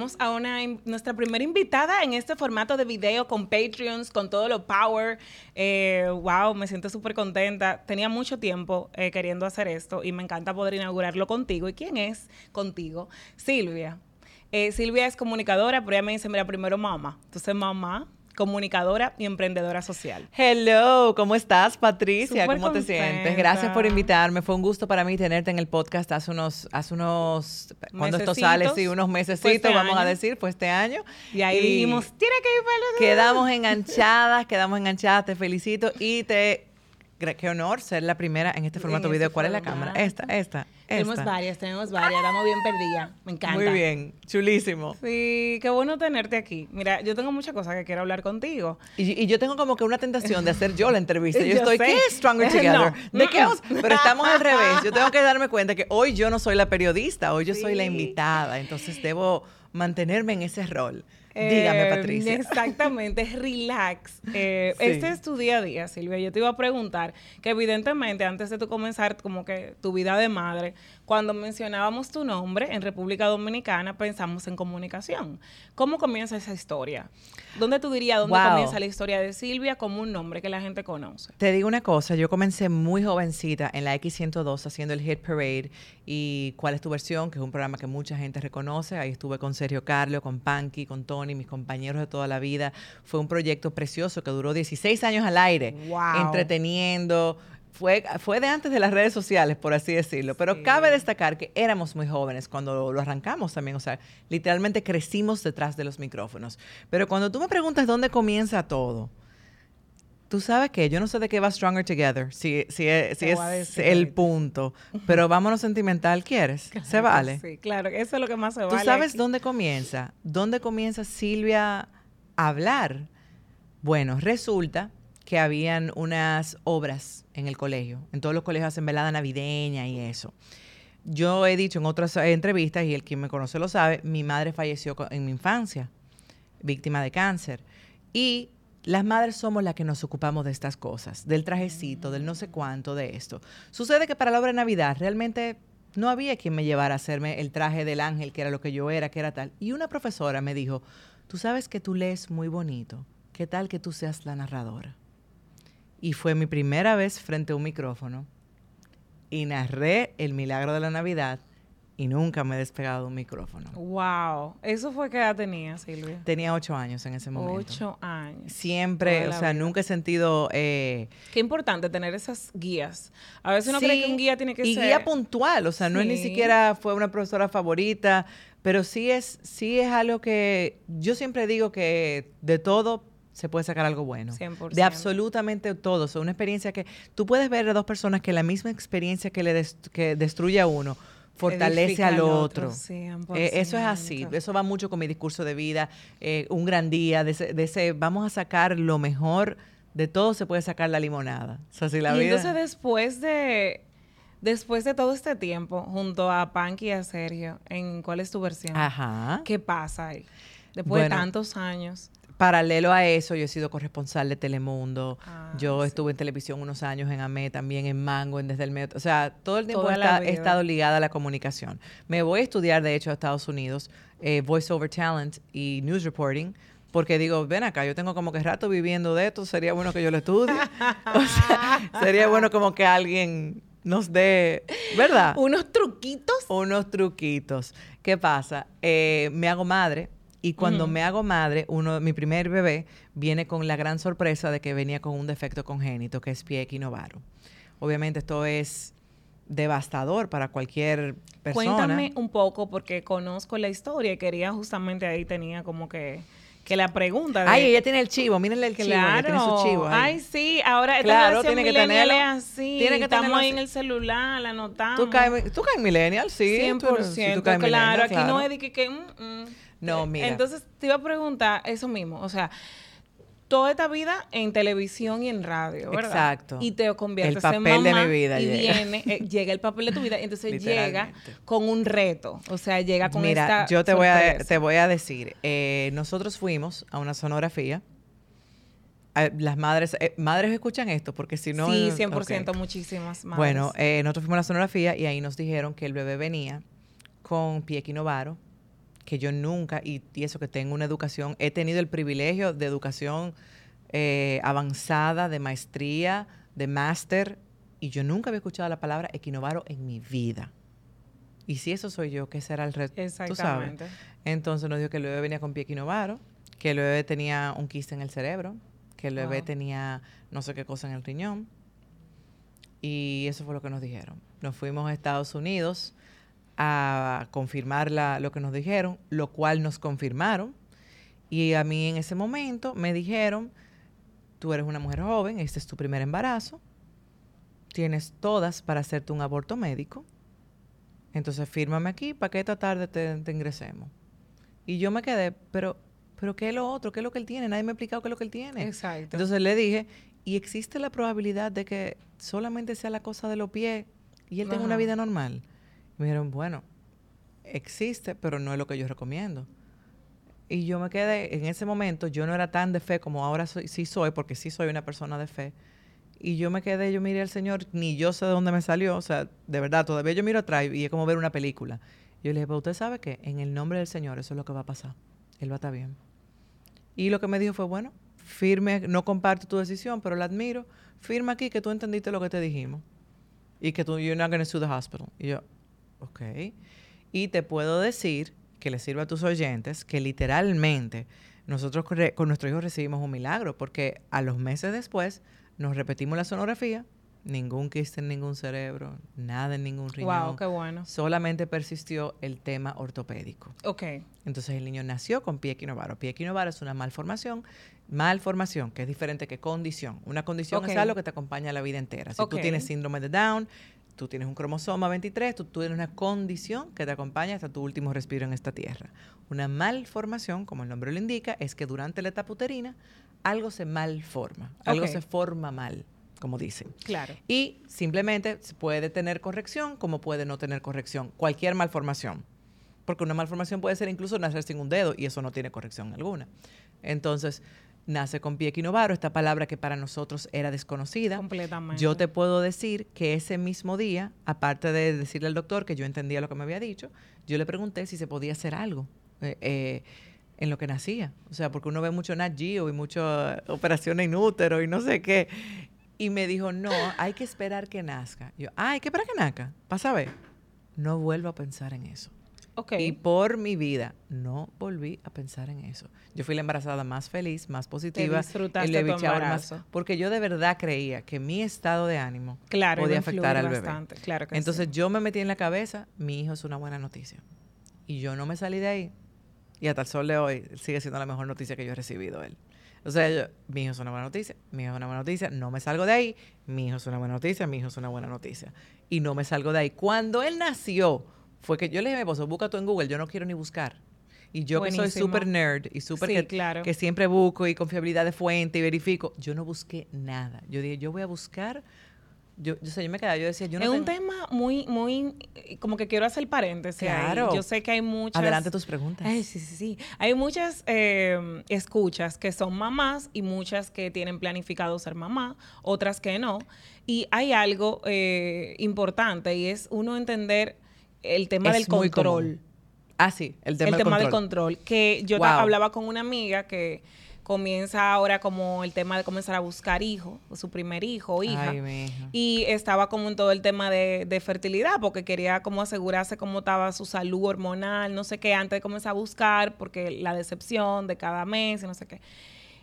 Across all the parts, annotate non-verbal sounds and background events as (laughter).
tenemos a una nuestra primera invitada en este formato de video con Patreons, con todo lo power. Eh, wow, me siento súper contenta. Tenía mucho tiempo eh, queriendo hacer esto y me encanta poder inaugurarlo contigo. ¿Y quién es contigo? Silvia. Eh, Silvia es comunicadora, pero ella me dice, mira, primero mamá. Entonces, mamá, comunicadora y emprendedora social. Hello, ¿cómo estás, Patricia? ¿Cómo te sientes? Gracias por invitarme. Fue un gusto para mí tenerte en el podcast hace unos, hace unos, cuando esto sale, sí, unos mesecitos, este vamos a decir, fue este año. Y ahí dijimos, tiene que ir para Quedamos enganchadas, quedamos enganchadas, te felicito y te Qué honor ser la primera en este formato video. ¿Cuál es la cámara? Esta, esta, esta. Tenemos varias, tenemos varias. Estamos bien perdidas. Me encanta. Muy bien, chulísimo. Sí, qué bueno tenerte aquí. Mira, yo tengo muchas cosas que quiero hablar contigo. Y, yo tengo como que una tentación de hacer yo la entrevista. (laughs) Yo, estoy, ¿qué es Stronger (laughs) Together? ¿De qué Pero estamos al revés. Yo tengo que darme cuenta que hoy yo no soy la periodista, hoy yo soy la invitada. Entonces debo mantenerme en ese rol. Dígame, eh, Patricia. (laughs) Exactamente, relax. Eh, este es tu día a día, Silvia. Yo te iba a preguntar que evidentemente antes de tú comenzar como que tu vida de madre, cuando mencionábamos tu nombre en República Dominicana, pensamos en comunicación. ¿Cómo comienza esa historia? ¿Dónde tú dirías dónde comienza la historia de Silvia como un nombre que la gente conoce? Te digo una cosa, yo comencé muy jovencita en la X102 haciendo el Hit Parade y ¿Cuál es tu versión? que es un programa que mucha gente reconoce. Ahí estuve con Sergio Carlo, con Panky, con Tony, mis compañeros de toda la vida. Fue un proyecto precioso que duró 16 años al aire, entreteniendo, fue, fue de antes de las redes sociales, por así decirlo. Pero cabe destacar que éramos muy jóvenes cuando lo, arrancamos también. O sea, literalmente crecimos detrás de los micrófonos. Pero cuando tú me preguntas dónde comienza todo, tú sabes que yo no sé de qué va Stronger Together, si, si es, si es el punto. Pero vámonos sentimental, ¿quieres? ¿Se vale? Sí, claro, eso es lo que más se vale. ¿Tú sabes dónde comienza? ¿Dónde comienza Silvia a hablar? Bueno, resulta que habían unas obras en el colegio. En todos los colegios hacen velada navideña y eso. Yo he dicho en otras entrevistas, y el quien me conoce lo sabe, mi madre falleció en mi infancia, víctima de cáncer. Y las madres somos las que nos ocupamos de estas cosas, del trajecito, del no sé cuánto, de esto. Sucede que para la obra de Navidad realmente no había quien me llevara a hacerme el traje del ángel, que era lo que yo era, que era tal. Y una profesora me dijo, tú sabes que tú lees muy bonito, ¿qué tal que tú seas la narradora? Y fue mi primera vez frente a un micrófono y narré el milagro de la Navidad y nunca me he despegado de un micrófono. Wow, ¿eso fue qué edad tenía, Silvia? Tenía ocho años en ese momento. Ocho años. Siempre, o sea, nunca he sentido... Eh, qué importante tener esas guías. A veces uno cree que un guía tiene que ser... Y guía puntual, o sea, no es ni siquiera fue una profesora favorita, pero sí es, sí es algo que yo siempre digo que de todo se puede sacar algo bueno. 100%. De absolutamente todo. Es una experiencia que tú puedes ver a dos personas que la misma experiencia que le que destruye a uno fortalece al otro. Eh, eso es así. Eso va mucho con mi discurso de vida. Eh, un gran día, de ese, vamos a sacar lo mejor. De todo se puede sacar la limonada. la y entonces después de después de todo este tiempo, junto a Panky y a Sergio, ¿en cuál es tu versión? Ajá. ¿Qué pasa ahí? Después de tantos años. Paralelo a eso, yo he sido corresponsal de Telemundo. Ah, yo estuve en televisión unos años, en AME también, en Mango, en Desde el Metro. O sea, todo el tiempo he estado ligada a la comunicación. Me voy a estudiar, de hecho, a Estados Unidos, eh, Voice Over Talent y News Reporting. Porque digo, ven acá, yo tengo como que rato viviendo de esto, sería bueno que yo lo estudie. (laughs) o sea, sería bueno como que alguien nos dé, ¿verdad? Unos truquitos. Unos truquitos. ¿Qué pasa? Eh, me hago madre y cuando me hago madre, uno, mi primer bebé viene con la gran sorpresa de que venía con un defecto congénito, que es pie equinovaro. Obviamente esto es devastador para cualquier persona. Cuéntame un poco, porque conozco la historia y quería justamente ahí tenía como que que la pregunta Ay, ella tiene el chivo, mírenle el chivo, claro. tiene su chivo. Ay, sí, ahora claro, tiene que tenerlo. así. Tiene que Estamos ahí en el celular, la anotamos. Tú caes, tú caes millennial, sí. 100%, tú, tú claro. Aquí no es de que... que mm, mm. No, mira. Entonces te iba a preguntar eso mismo, o sea, toda esta vida en televisión y en radio, ¿verdad? Exacto. Y te conviertes el papel de mi vida y viene, eh, (laughs) llega el papel de tu vida, entonces llega con un reto, o sea, llega con Mira, esta yo te voy a te voy a decir, eh, nosotros fuimos a una sonografía las madres, eh, madres escuchan esto porque si no... Sí, 100%, muchísimas madres. Bueno, nosotros fuimos a la sonografía y ahí nos dijeron que el bebé venía con pie equinovaro, que yo nunca, y, y eso que tengo una educación, he tenido el privilegio de educación eh, avanzada, de maestría, de máster, y yo nunca había escuchado la palabra equinovaro en mi vida. Y si eso soy yo, ¿qué será el resto? Tú sabes. Entonces nos dijo que el bebé venía con pie equinovaro, que el bebé tenía un quiste en el cerebro, que el bebé tenía no sé qué cosa en el riñón. Y eso fue lo que nos dijeron. Nos fuimos a Estados Unidos a confirmar lo que nos dijeron, lo cual nos confirmaron. Y a mí en ese momento me dijeron, tú eres una mujer joven, este es tu primer embarazo, tienes todas para hacerte un aborto médico, entonces fírmame aquí para que esta tarde te, te, ingresemos. Y yo me quedé, pero, pero ¿qué es lo otro? ¿Qué es lo que él tiene? Nadie me ha explicado qué es lo que él tiene. Exacto. Entonces le dije, ¿y existe la probabilidad de que solamente sea la cosa de los pies y él tenga una vida normal? Me dijeron, bueno, existe, pero no es lo que yo recomiendo. Y yo me quedé, en ese momento, yo no era tan de fe como ahora sí soy, porque sí soy una persona de fe. Y yo me quedé, yo miré al Señor, ni yo sé de dónde me salió, o sea, de verdad, todavía yo miro atrás y es como ver una película. Yo le dije, pero usted sabe que en el nombre del Señor eso es lo que va a pasar. Él va a estar bien. Y lo que me dijo fue, bueno, firme, no comparto tu decisión, pero la admiro. Firma aquí que tú entendiste lo que te dijimos. Y que tú, you're not going to sue the hospital. Y yo, Ok. Y te puedo decir, que le sirva a tus oyentes, que literalmente nosotros con nuestro hijo recibimos un milagro, porque a los meses después nos repetimos la sonografía, ningún quiste en ningún cerebro, nada en ningún riñón. Wow, qué bueno. Solamente persistió el tema ortopédico. Ok. Entonces el niño nació con pie equinovaro. Pie equinovaro es una malformación, malformación, que es diferente que condición. Una condición es algo que te acompaña la vida entera. Si tú tienes síndrome de Down, tú tienes un cromosoma 23, tú, tienes una condición que te acompaña hasta tu último respiro en esta tierra. Una malformación, como el nombre lo indica, es que durante la etapa uterina algo se malforma, algo se forma mal, como dicen. Claro. Y simplemente puede tener corrección como puede no tener corrección, cualquier malformación. Porque una malformación puede ser incluso nacer sin un dedo y eso no tiene corrección alguna. Entonces, nace con pie equinovaro, esta palabra que para nosotros era desconocida. Completamente. Yo te puedo decir que ese mismo día, aparte de decirle al doctor que yo entendía lo que me había dicho, yo le pregunté si se podía hacer algo eh, eh, en lo que nacía. O sea, porque uno ve mucho Nat Geo y muchas operaciones en útero y no sé qué. Y me dijo, no, hay que esperar que nazca. Yo, ah, hay que esperar que nazca. Pasa a ver. No vuelvo a pensar en eso. Y por mi vida no volví a pensar en eso. Yo fui la embarazada más feliz, más positiva. y le tu más, porque yo de verdad creía que mi estado de ánimo claro, podía afectar al bebé. Bastante. Claro que Entonces yo me metí en la cabeza, mi hijo es una buena noticia. Y yo no me salí de ahí. Y hasta el sol de hoy sigue siendo la mejor noticia que yo he recibido él. O sea, yo, mi hijo es una buena noticia, mi hijo es una buena noticia, no me salgo de ahí, mi hijo es una buena noticia, mi hijo es una buena noticia. Y no me salgo de ahí. Cuando él nació, fue que yo le dije a mi esposo, busca tú en Google, yo no quiero ni buscar. Y yo que soy súper nerd y súper que, claro. que siempre busco y confiabilidad de fuente y verifico, yo no busqué nada. Yo dije, yo voy a buscar yo, yo, sé, yo me quedaba, yo decía, yo no Es un tema muy, muy, como que quiero hacer paréntesis. Claro. Yo sé que hay muchas... Adelante tus preguntas. sí, sí, sí. Hay muchas eh, escuchas que son mamás y muchas que tienen planificado ser mamá, otras que no. Y hay algo eh, importante y es uno entender el tema del control. Ah, sí, el tema, el tema del control. Que yo hablaba con una amiga que comienza ahora como el tema de comenzar a buscar hijo, su primer hijo o hija. y estaba como en todo el tema de, fertilidad, porque quería como asegurarse cómo estaba su salud hormonal, no sé qué, antes de comenzar a buscar, porque la decepción de cada mes y no sé qué.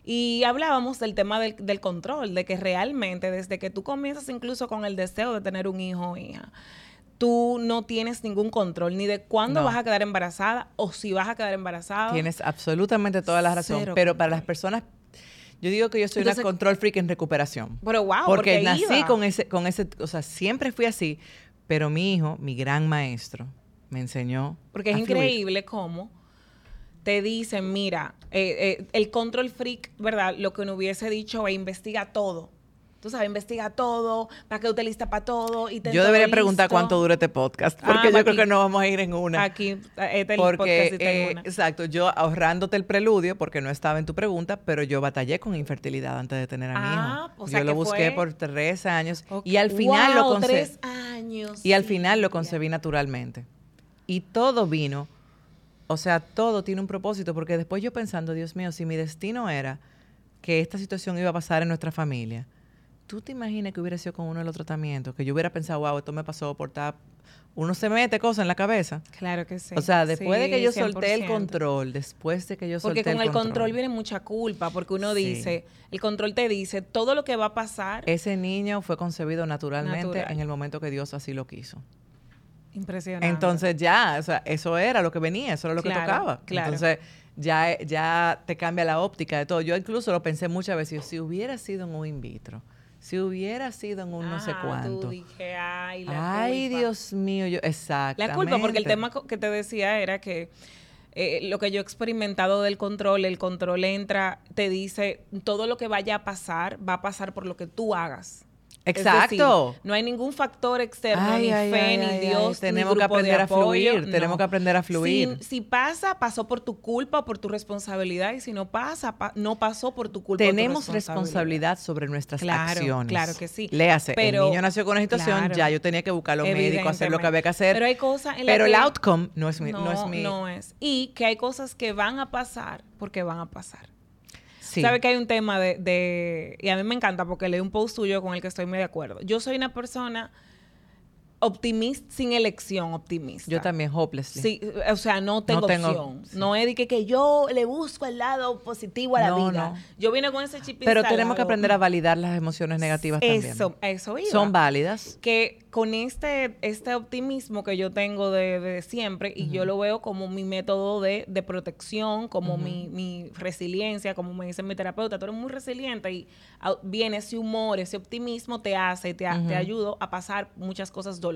Y hablábamos del tema del, del control, de que realmente desde que tú comienzas incluso con el deseo de tener un hijo o hija, tú no tienes ningún control ni de cuándo vas a quedar embarazada o si vas a quedar embarazada. Tienes absolutamente toda la razón, pero para las personas yo digo que yo soy una control freak en recuperación. Pero wow, porque, nací con ese con ese, o sea, siempre fui así, pero mi hijo, mi gran maestro, me enseñó Porque es increíble cómo te dicen, mira, eh, eh, el control freak, ¿verdad? Lo que uno hubiese dicho es investiga todo tú sabes, investiga todo, para que esté para todo. Y yo debería preguntar cuánto dura este podcast, porque ah, yo creo que no vamos a ir en una. Aquí, este porque, podcast eh, una. Exacto, yo ahorrándote el preludio, porque no estaba en tu pregunta, pero yo batallé con infertilidad antes de tener a mi ah, hijo. yo lo busqué por tres años y al final lo concebí. tres años. Y al final lo concebí naturalmente. Y todo vino O sea, todo tiene un propósito, porque después yo pensando, Dios mío, si mi destino era que esta situación iba a pasar en nuestra familia, ¿tú te imaginas que hubiera sido con uno de los tratamientos? Que yo hubiera pensado, wow, esto me pasó por estar... Uno se mete cosas en la cabeza. Claro que sí. O sea, después de que yo solté el 100%. control, después de que yo solté Porque con el control. control viene mucha culpa, porque uno Sí. dice, el control te dice todo lo que va a pasar. Ese niño fue concebido naturalmente Natural. en el momento que Dios así lo quiso. Impresionante. Entonces ya, o sea, eso era lo que venía, eso era lo que tocaba. claro. Entonces ya, ya te cambia la óptica de todo. Yo incluso lo pensé muchas veces, si hubiera sido en un in vitro, si hubiera sido en un no sé Ah, cuánto. Tú dije, ay, la Ay, culpa". Dios mío, yo, exacto. La culpa, porque el tema que te decía era que eh, lo que yo he experimentado del control, el control entra, te dice todo lo que vaya a pasar, va a pasar por lo que tú hagas. Exacto. decir, no hay ningún factor externo, Ay, ni ay, fe, ay, ni. Dios, Tenemos ni que grupo de aprender a fluir, tenemos que aprender a fluir. Si, si pasa, pasó por tu culpa o por tu responsabilidad, y si no pasa, pa- no pasó por tu culpa tu Tenemos responsabilidad sobre nuestras Claro, acciones. claro que sí. Léase, Pero- el niño nació con una situación, claro. ya yo tenía que buscar los médicos, hacer lo que había que hacer. Pero hay cosas en Pero el que- outcome no es mi... No, es mi no es. Y que hay cosas que van a pasar porque van a pasar. Sí. ¿Sabe que hay un tema de, de- Y a mí me encanta porque leí un post tuyo con el que estoy muy de acuerdo. Yo soy una persona optimista, sin elección optimista. Yo también, hopelessly. Sí, o sea, no tengo, tengo- opción. sí. No es de que, que yo le busco el lado positivo a la No, vida. no. Yo vine con ese chip Pero tenemos que aprender a validar las emociones negativas Eso, también. eso iba. Son válidas. que con este, este optimismo que yo tengo de, de siempre, y yo lo veo como mi método de, de protección, como mi, mi resiliencia, como me dice mi terapeuta, tú eres muy resiliente y au- viene ese humor, ese optimismo te hace, te, te ayuda a pasar muchas cosas dolorosas.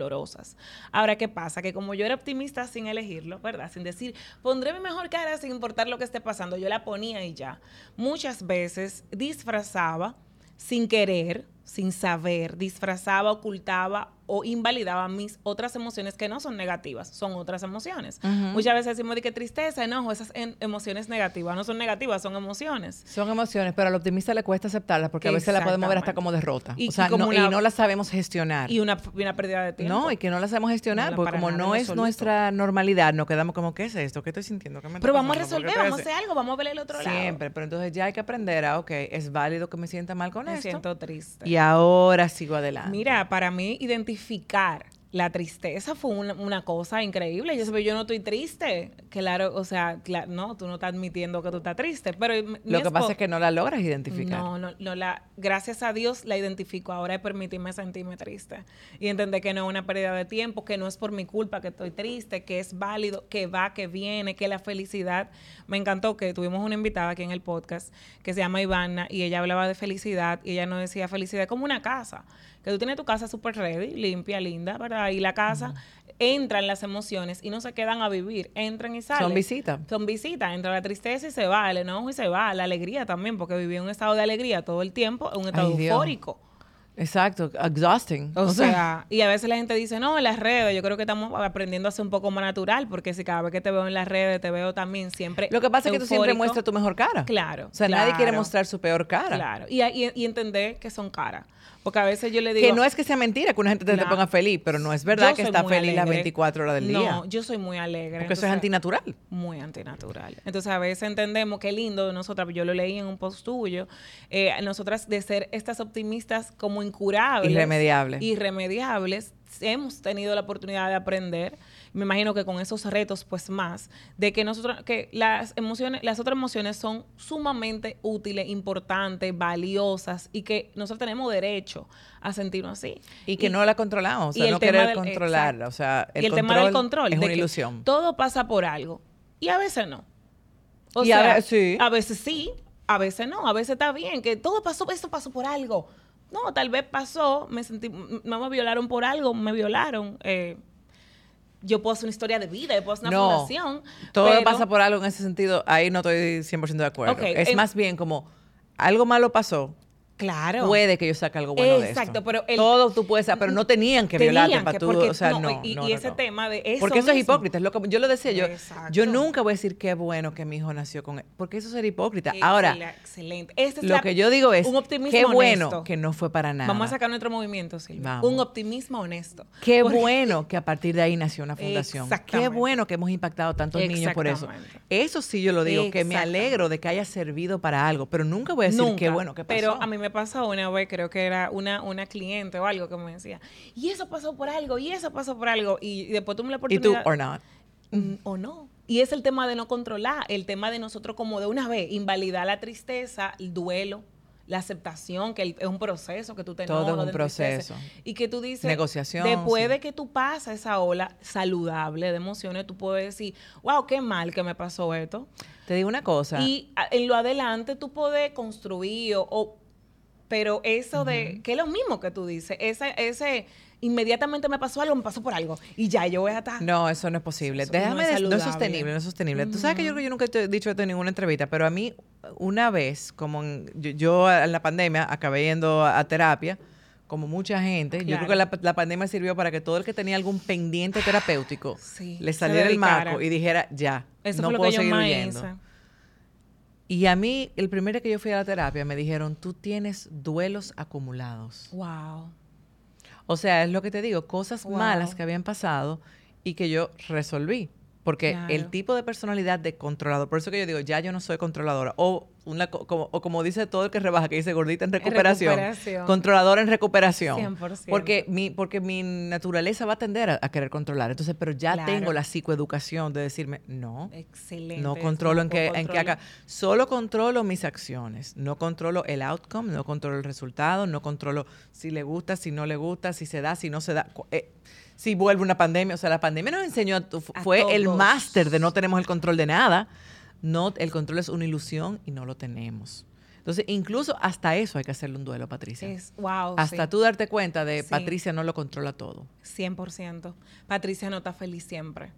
Ahora, ¿qué pasa? Que como yo era optimista sin elegirlo, ¿verdad? Sin decir, pondré mi mejor cara sin importar lo que esté pasando, yo la ponía y ya. Muchas veces disfrazaba sin querer, sin saber, disfrazaba, ocultaba o invalidaba mis otras emociones que no son negativas, son otras emociones. Muchas veces decimos de que tristeza, enojo, esas emociones negativas no son negativas, son emociones. Son emociones, pero al optimista le cuesta aceptarlas porque a veces la podemos ver hasta como derrota. Y- o sea, y como no, una- y no la sabemos gestionar. Y una, pérdida de tiempo. No, y que no la sabemos gestionar, No, porque como no es absoluto. nuestra normalidad, nos quedamos como, ¿qué es esto? ¿Qué estoy sintiendo? ¿Qué me Pero vamos a resolver, vamos a hacer algo, vamos a ver el otro lado. Siempre, pero entonces ya hay que aprender a, ok, es válido que me sienta mal con Me esto. siento triste. Y ahora sigo adelante. Mira, para mí identificar la tristeza fue una, una cosa increíble. Yo sé, yo no estoy triste. Claro, o sea, cla- no, tú no estás admitiendo que tú estás triste. Pero Lo que pasa es que no la logras identificar. No, no, no la, gracias a Dios la identifico ahora es permitirme sentirme triste y entender que no es una pérdida de tiempo, que no es por mi culpa que estoy triste, que es válido, que va, que viene, que la felicidad. Me encantó que tuvimos una invitada aquí en el podcast que se llama Ivana y ella hablaba de felicidad y ella nos decía felicidad es como una casa, que tú tienes tu casa súper ready, limpia, linda, ¿verdad? Y la casa entran las emociones y no se quedan a vivir, entran y salen. Son visitas. Son visitas, entra la tristeza y se va, el enojo y se va, la alegría también, porque viví en un estado de alegría todo el tiempo, un estado Ay, Dios. eufórico. Exacto, exhausting. O, sea, y a veces la gente dice, no, en las redes, yo creo que estamos aprendiendo a ser un poco más natural, porque si cada vez que te veo en las redes, te veo también siempre. Lo que pasa es que tú siempre muestras tu mejor cara. Claro. O sea, nadie quiere mostrar su peor cara. Claro. Y, y, y entender que son caras. Porque a veces yo le digo. Que no es que sea mentira que una gente te, ponga feliz, pero no es verdad que está feliz las alegre. 24 horas del día. No, yo soy muy alegre. porque eso es antinatural. muy antinatural. Entonces a veces entendemos qué lindo de nosotras, yo lo leí en un post tuyo, eh, nosotras de ser estas optimistas como incurables. Irremediables. Irremediables, hemos tenido la oportunidad de aprender, me imagino que con esos retos pues más, de que nosotros, que las emociones, las otras emociones son sumamente útiles, importantes, valiosas y que nosotros tenemos derecho a sentirnos así. Y que no la controlamos, o y sea, el no querer del- controlarla. exacto. O sea, el, y el tema del control es de una ilusión. Todo pasa por algo. Y a veces no. O Y a sea, ve- sí. a veces sí, a veces no, a veces está bien, que todo pasó, esto pasó por algo. No, tal vez pasó, me sentí, me violaron por algo, me violaron. eh, yo puedo hacer una historia de vida, yo puedo hacer una No, fundación. Todo pero- pasa por algo en ese sentido. Ahí no estoy 100% de acuerdo. Es en- más bien como algo malo pasó Claro. puede que yo saque algo bueno de esto. Exacto, pero el- Todo tú puedes pero no tenían que Tenían violarte para tú, porque o sea, no, no, y- no, y no, ese tema de eso Porque eso es hipócrita, es lo que yo lo decía, yo, Exacto. yo nunca voy a decir qué bueno que mi hijo nació con él, porque eso es ser hipócrita. Ahora, excelente. Esa es lo la- que yo digo es, un optimismo qué bueno honesto. que no fue para nada. Vamos a sacar nuestro movimiento, Silvia. Vamos. Un optimismo honesto. Qué Porque- bueno (laughs) que a partir de ahí nació una fundación. Qué bueno que hemos impactado tantos niños por eso. Eso sí yo lo digo, que me alegro de que haya servido para algo, pero nunca voy a decir qué bueno que pasó. Pero a mí me pasó una vez, creo que era una, una cliente o algo que me decía, y eso pasó por algo, y eso pasó por algo, y, después tú me la ¿Y tú, oportunidad. or not? Mm, o no. Y es el tema de no controlar, el tema de nosotros como de una vez invalidar la tristeza, el duelo, la aceptación, que el- es un proceso que tú te Todo es un proceso. Y que tú dices, Negociación, después sí. de que tú pasas esa ola saludable de emociones, tú puedes decir, wow, qué mal que me pasó esto. Te digo una cosa. Y a- en lo adelante tú puedes construir o... o- pero eso de... Que es lo mismo que tú dices. Ese, ese... Inmediatamente me pasó algo, me pasó por algo. Y ya yo voy a estar... No, eso no es posible. Eso no Déjame es no es sostenible, no es sostenible. Tú sabes que yo yo nunca te he dicho esto en ninguna entrevista, pero a mí, una vez, como en- yo, yo en la pandemia acabé yendo a, a terapia, como mucha gente, yo creo que la, la pandemia sirvió para que todo el que tenía algún pendiente terapéutico Sí, le saliera el maco y dijera, ya, Eso no puedo seguir huyendo. hice. Y a mí, el primer día que yo fui a la terapia, me dijeron, tú tienes duelos acumulados. Wow. O sea, es lo que te digo, cosas Wow. malas que habían pasado y que yo resolví. Porque Claro. el tipo de personalidad de controlador, por eso que yo digo, ya yo no soy controladora. O, una, co- como, o como dice todo el que rebaja, que dice gordita en recuperación. recuperación. Controladora en recuperación. 100%. Porque mi, porque mi naturaleza va a tender a, a querer controlar. Entonces, pero ya Claro. tengo la psicoeducación de decirme, no, Excelente. no controlo en qué, en qué acá. Solo controlo mis acciones. No controlo el outcome, no controlo el resultado, no controlo si le gusta, si no le gusta, si se da, si no se da. Eh, si vuelve una pandemia. O sea, la pandemia nos enseñó, A fue el máster de no tenemos el control de nada. No, el control es una ilusión y no lo tenemos. Entonces, incluso hasta eso hay que hacerle un duelo, Patricia. Es, wow. hasta sí. tú darte cuenta de Sí. Patricia no lo controla todo. 100%. Patricia no está feliz siempre.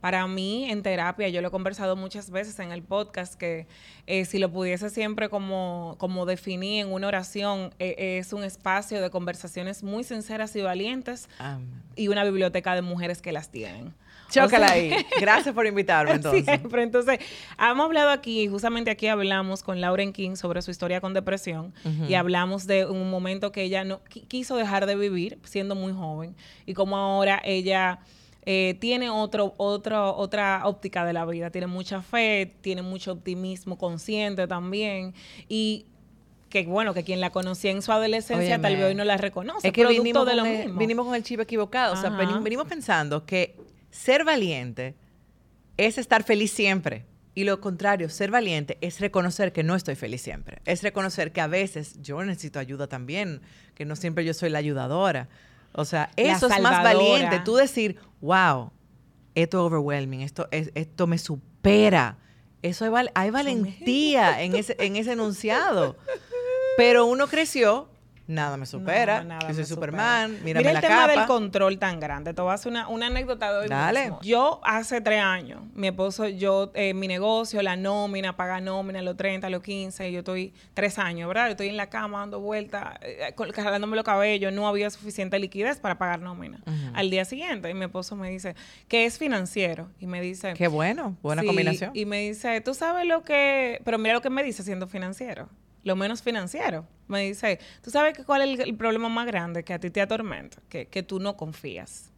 Para mí, en terapia, yo lo he conversado muchas veces en el podcast, que eh, si lo pudiese siempre como, como definir en una oración, eh, es un espacio de conversaciones muy sinceras y valientes Amén. y una biblioteca de mujeres que las tienen. O Chócala sea- ahí. (laughs) Gracias por invitarme, entonces. Siempre. Entonces, hemos hablado aquí, justamente aquí hablamos con Lauren King sobre su historia con depresión y hablamos de un momento que ella no qui- quiso dejar de vivir siendo muy joven y como ahora ella eh, tiene otro, otro, otra óptica de la vida, tiene mucha fe, tiene mucho optimismo consciente también y que bueno, que quien la conocía en su adolescencia tal vez hoy no la reconoce. Es que producto vinimos de con, lo el, mismo. vinimos con el chip equivocado. O sea, venimos pensando que ser valiente es estar feliz siempre. Y lo contrario, ser valiente es reconocer que no estoy feliz siempre. Es reconocer que a veces yo necesito ayuda también, que no siempre yo soy la ayudadora. O sea, eso es más valiente. Tú decir, wow, esto es overwhelming, esto, es, esto me supera. Eso hay, hay valentía en ese, en ese enunciado. Pero uno creció, nada me supera. No, nada yo soy supera. Superman, mírame Mira el tema capa. del control tan grande. Te voy a hacer una, una anécdota de hoy Dale. mismo. Yo hace tres años, mi esposo, yo, eh, mi negocio, la nómina, paga nómina, los 30, los 15, yo estoy tres años, ¿verdad? Yo estoy en la cama dando vueltas, eh, jalándome los cabellos, no había suficiente liquidez para pagar nómina. Al día siguiente, mi esposo me dice, que es financiero? Y me dice... Qué bueno, buena Sí, combinación. Y me dice, tú sabes lo que, pero mira lo que me dice siendo financiero, lo menos financiero. Me dice, tú sabes cuál es el, el problema más grande que a ti te atormenta, que, que tú no confías.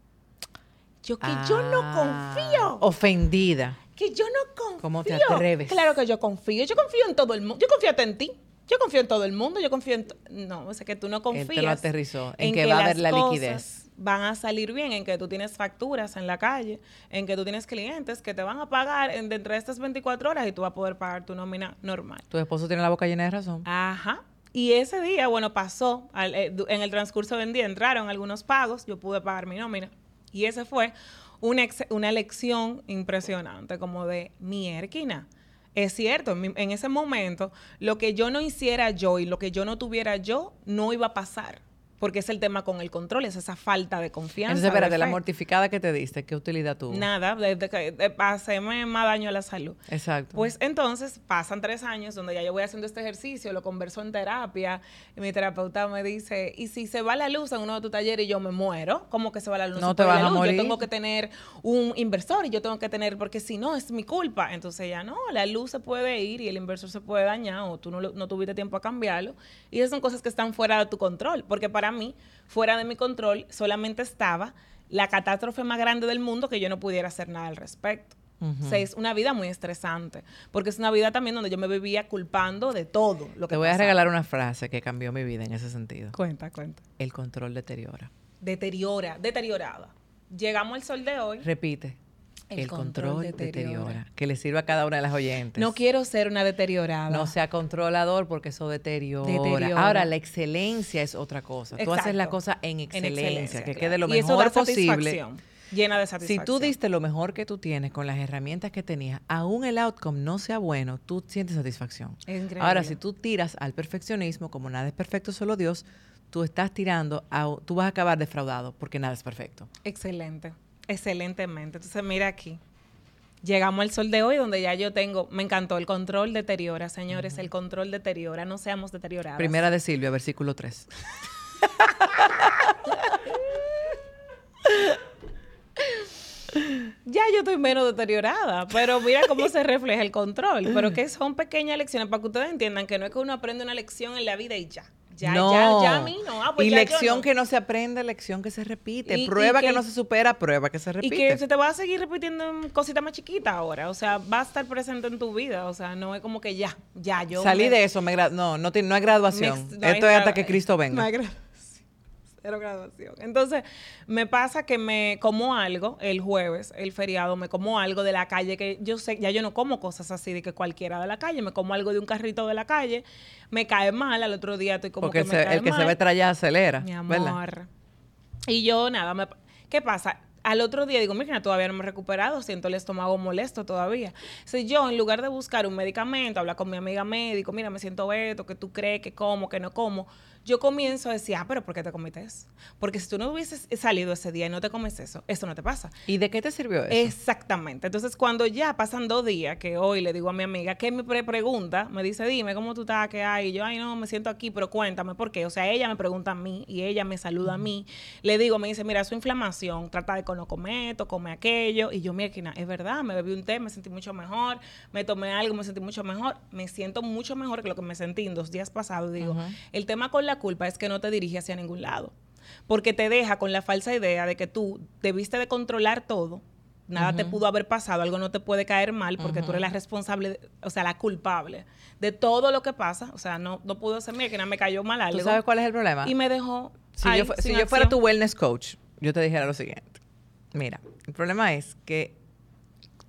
Yo que yo no Ah, confío. Ofendida. Que yo no confío. ¿Cómo te atreves? Claro que yo confío. Yo confío en todo el mundo. Yo confío hasta en ti. Yo confío en todo el mundo. Yo confío en... No, o sea, que tú no confías. Él te lo aterrizó, en que va a haber la liquidez. Van a salir bien, en que tú tienes facturas en la calle, en que tú tienes clientes que te van a pagar en, dentro de estas 24 horas y tú vas a poder pagar tu nómina normal. Tu esposo tiene la boca llena de razón. Ajá. Y ese día, bueno, pasó, al- eh, en el transcurso del día entraron algunos pagos, yo pude pagar mi nómina. Y ese fue una, ex- una lección impresionante, como de mierquina. Es cierto, en, mi- en ese momento, lo que yo no hiciera yo y lo que yo no tuviera yo, no iba a pasar. Porque es el tema con el control, es esa falta de confianza. Entonces, espérate, de la mortificada que te diste, ¿qué utilidad tuvo? Nada, de, de, de- hacerme más daño a la salud. Exacto. Pues entonces pasan tres años donde ya yo voy haciendo este ejercicio, lo converso en terapia, y mi terapeuta me dice, ¿y si se va la luz en uno de tus talleres y yo me muero? ¿Cómo que se va la luz? No te vas a luz? morir. Yo tengo que tener un inversor y yo tengo que tener, porque si no, es mi culpa. Entonces ya no, la luz se puede ir y el inversor se puede dañar o tú no, no tuviste tiempo a cambiarlo. Y esas son cosas que están fuera de tu control, porque para mí, fuera de mi control, solamente estaba la catástrofe más grande del mundo que yo no pudiera hacer nada al respecto. O sea, es una vida muy estresante, porque es una vida también donde yo me vivía culpando de todo lo que te voy a regalar una frase que cambió mi vida en ese sentido. Cuenta, cuenta. El control deteriora. Deteriora, deteriorada. Llegamos al sol de hoy. Repite. El El, control control, deteriora. deteriora. Que le sirva a cada una de las oyentes. No quiero ser una deteriorada. No sea controlador porque eso deteriora. Deteriora. Ahora, la excelencia es otra cosa. Tú haces la cosa en En excelencia, que claro. quede lo y eso mejor da posible. Llena de Si satisfacción. tú diste lo mejor que tú tienes con las herramientas que tenías, aún el outcome no sea bueno, tú sientes satisfacción. Es increíble. Ahora, si tú tiras al perfeccionismo, como nada es perfecto, solo Dios, tú estás tirando, a, tú vas a acabar defraudado porque nada es perfecto. Excelente, excelentemente. Entonces, mira aquí. Llegamos al sol de hoy donde ya yo tengo, me encantó, el control deteriora, señores, el control deteriora, no seamos deteriorados. Primera de Silvia, versículo 3. (laughs) Ya yo estoy menos deteriorada, pero mira cómo se refleja el control. Pero que son pequeñas lecciones para que ustedes entiendan que no es que uno aprende una lección en la vida y ya. Ya, no. ya, ya a mí no. Ah, pues y ya lección no. que no se aprende, lección que se repite. Y- y prueba que, que- no se supera, prueba que se Y repite. que se te va a seguir repitiendo en cositas más chiquitas ahora. O sea, va a estar presente en tu vida. O sea, no es como que ya, ya yo. Salí me- de eso, me no, no, tiene- no hay graduación. me hay Esto es hasta que Cristo venga. No hay graduación. Cero graduación. Entonces, me pasa que me como algo el jueves, el feriado, me como algo de la calle que yo sé, ya yo no como cosas así de que cualquiera de la calle, me como algo de un carrito de la calle, me cae mal, al otro día estoy como Porque que me cae el que se ve trayar acelera. Mi ¿verdad? amor. Y yo, nada, me, ¿qué pasa? Al otro día digo, mira, todavía no me he recuperado, siento el estómago molesto todavía. Si yo, en lugar de buscar un medicamento, hablar con mi amiga médico, mira, me siento esto, que tú crees que como, que no como, yo comienzo a decir, ah, pero ¿por qué te comiste eso? Porque si tú no hubieses salido ese día y no te comes eso, eso no te pasa. ¿Y de qué te sirvió eso? Exactamente. Entonces, cuando ya pasan dos días, que hoy le digo a mi amiga, que me pre- pregunta, me dice, dime, ¿cómo tú estás? ¿Qué hay? Y yo, ay, no, me siento aquí, pero cuéntame por qué. O sea, ella me pregunta a mí y ella me saluda a mí. Le digo, me dice, mira, su inflamación, trata de que no come esto, come aquello. Y yo, mira, es verdad, me bebí un té, me sentí mucho mejor, me tomé algo, me sentí mucho mejor. Me siento mucho mejor que lo que me sentí en dos días pasados. Digo, el tema con la culpa es que no te dirige hacia ningún lado. Porque te deja con la falsa idea de que tú debiste de controlar todo, nada te pudo haber pasado, algo no te puede caer mal porque tú eres la responsable, o sea, la culpable de todo lo que pasa. O sea, no, no pudo ser mía, que nada me cayó mal ¿Tú algo. sabes cuál es el problema? Y me dejó. Si, ahí, yo, si yo fuera tu wellness coach, yo te dijera lo siguiente. Mira, el problema es que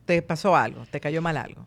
te pasó algo, te cayó mal algo.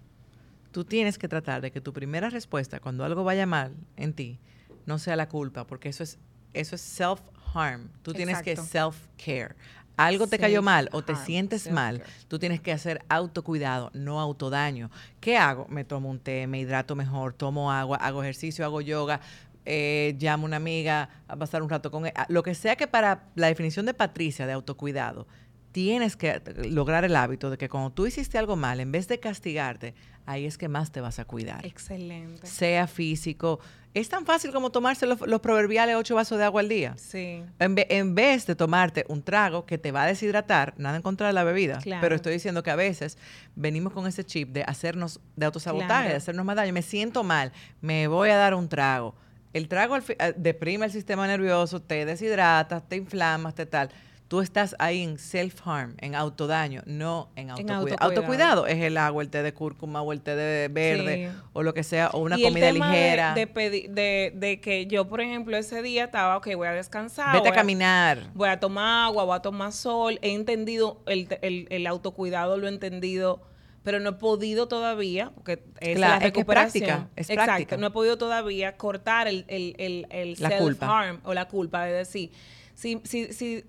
Tú tienes que tratar de que tu primera respuesta cuando algo vaya mal en ti no sea la culpa, porque eso es eso es self-harm. Tú tienes que self-care. Algo te cayó mal o te sientes mal, tú tienes que hacer autocuidado, no autodaño. ¿Qué hago? Me tomo un té, me hidrato mejor, tomo agua, hago ejercicio, hago yoga, eh, llamo a una amiga a pasar un rato con ella. Lo que sea que para la definición de Patricia de autocuidado, tienes que lograr el hábito de que cuando tú hiciste algo mal, en vez de castigarte, ahí es que más te vas a cuidar. Excelente. Sea físico. Es tan fácil como tomarse los, los proverbiales ocho vasos de agua al día. Sí. En, ve- en vez de tomarte un trago que te va a deshidratar, nada en contra de la bebida, Claro. pero estoy diciendo que a veces venimos con ese chip de hacernos, de autosabotaje, Claro. de hacernos más daño. Me siento mal, me voy a dar un trago. El trago eh, deprime el sistema nervioso, te deshidratas, te inflamas, te tal. Tú estás ahí en self-harm, en autodaño, no en autocuidado. autocuidado. autocuidado. es el agua, el té de cúrcuma o el té de verde Sí. o lo que sea, o una y el comida tema de- ligera. De, pedi- de, de que yo, por ejemplo, ese día estaba, ok, voy a descansar. Vete a caminar. voy a tomar agua, voy a tomar sol. He entendido el, el- el autocuidado, lo he entendido, pero no he podido todavía, porque es Claro, la es que es recuperación. práctica, es Exacto, práctica. no he podido todavía cortar el, el, el, el self-harm o la culpa de decir, si, si, si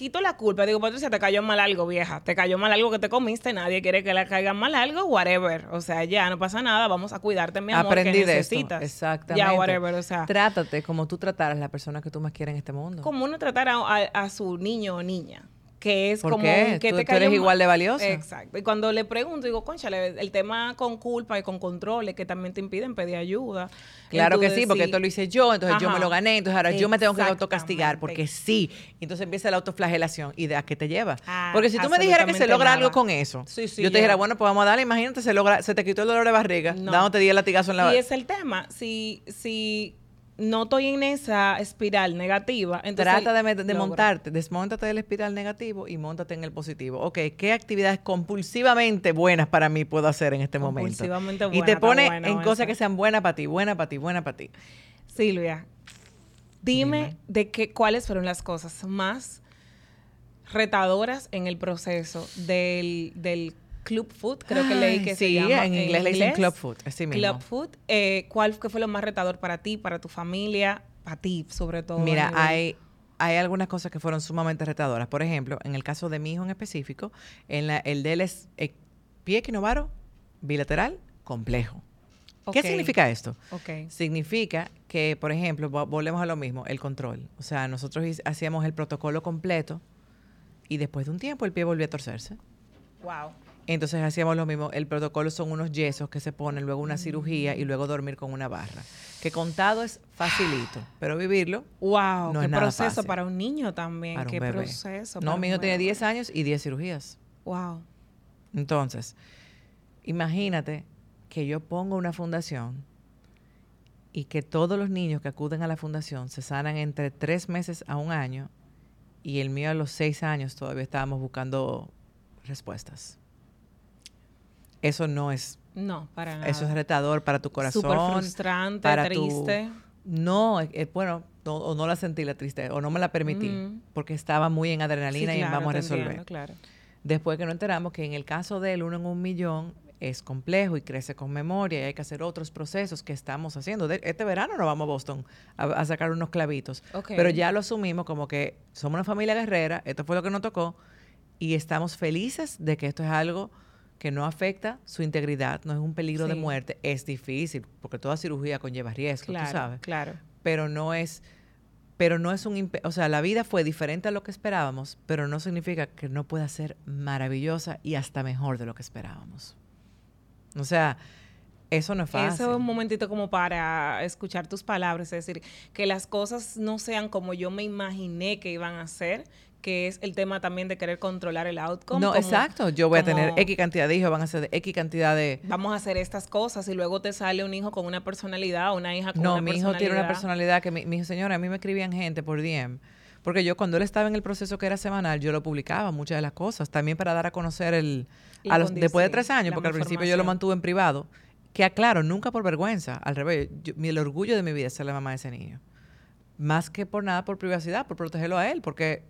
quito la culpa. Digo, Patricia, te cayó mal algo, vieja. Te cayó mal algo que te comiste. Nadie quiere que le caiga mal algo, whatever. O sea, ya no pasa nada. Vamos a cuidarte, mi amor, Aprendí que de esto. necesitas. Exactamente. Ya, whatever. O sea, Trátate como tú trataras a la persona que tú más quieres en este mundo. como uno tratar a, a- a su niño o niña. Que es ¿Por como qué? que Tú- te tú eres igual de valiosa. Exacto. Y cuando le pregunto, digo, conchale, el tema con culpa y con controles que también te impiden pedir ayuda. Claro que sí, porque esto lo hice yo, entonces yo me lo gané, entonces ahora yo me tengo que autocastigar porque sí. Entonces empieza la autoflagelación. ¿Y de a qué te lleva? Ah, porque si tú me dijeras que se logra nada. algo con eso, Sí, sí, yo te ya. dijera, bueno, pues vamos a darle, imagínate, se logra, se te quitó el dolor de barriga, No. dándote 10 latigazos en la Y es el tema. Si, si no estoy en esa espiral negativa, entonces. Trata de, montarte, desmontate del espiral negativo y montate en el positivo. Ok, ¿qué actividades compulsivamente buenas para mí puedo hacer en este momento? Compulsivamente y buena, te pone en cosas que sean buenas para ti, buenas para ti, buenas para ti. Silvia, dime, Dime. de qué, cuáles fueron las cosas más retadoras en el proceso del, del Club Food, creo que leí que se sí, llama. en inglés le dicen Club Food, así mismo. Club Food. Eh, ¿Cuál fue lo más retador para ti, para tu familia, para ti sobre todo? Mira, hay, hay algunas cosas que fueron sumamente retadoras. Por ejemplo, en el caso de mi hijo en específico, en la, el de él es eh, pie equinovaro bilateral complejo. ¿Qué significa esto? Significa que, por ejemplo, vo- volvemos a lo mismo, el control. O sea, nosotros hacíamos el protocolo completo y después de un tiempo el pie volvió a torcerse. Wow. Entonces hacíamos lo mismo. El protocolo son unos yesos que se ponen, luego una cirugía y luego dormir con una barra. Que contado es facilito, (gasps) pero vivirlo Wow, No qué es nada proceso fácil. para un niño también. para un qué bebé. proceso. No, mi hijo tiene bebé. 10 años y 10 cirugías. Wow. Entonces, imagínate que yo pongo una fundación y que todos los niños que acuden a la fundación se sanan entre tres meses a un año y el mío a los seis años todavía estábamos buscando respuestas. Eso no es, No, para nada. eso es retador para tu corazón. Súper frustrante, para tu- triste. No, eh, bueno, no- o no la sentí la tristeza, o no me la permití, porque estaba muy en adrenalina Sí, y claro, vamos a resolver. entiendo, claro. Después que nos enteramos que en el caso del uno en un millón es complejo y crece con memoria y hay que hacer otros procesos que estamos haciendo. De- este verano nos vamos a Boston a, a sacar unos clavitos. Pero ya lo asumimos como que somos una familia guerrera, esto fue lo que nos tocó y estamos felices de que esto es algo que no afecta su integridad, no es un peligro de muerte. Es difícil porque toda cirugía conlleva riesgo, Claro, tú sabes claro. pero no es pero no es un o sea la vida fue diferente a lo que esperábamos pero no significa que no pueda ser maravillosa y hasta mejor de lo que esperábamos o sea eso no es fácil Eso es un momentito como para escuchar tus palabras, es decir, que las cosas no sean como yo me imaginé que iban a ser, que es el tema también de querer controlar el outcome. no como- exacto yo voy a tener x cantidad de hijos van a ser x cantidad de Vamos a hacer estas cosas y luego te sale un hijo con una personalidad, una hija con no una mi hijo personalidad. tiene una personalidad que mi, mi señora a mí me escribían gente por DM porque yo cuando él estaba en el proceso que era semanal yo lo publicaba muchas de las cosas también para dar a conocer el a los, después de tres años porque al principio yo lo mantuve en privado que aclaro nunca por vergüenza al revés yo- mi- el orgullo de mi vida es ser la mamá de ese niño más que por nada por privacidad por protegerlo a él porque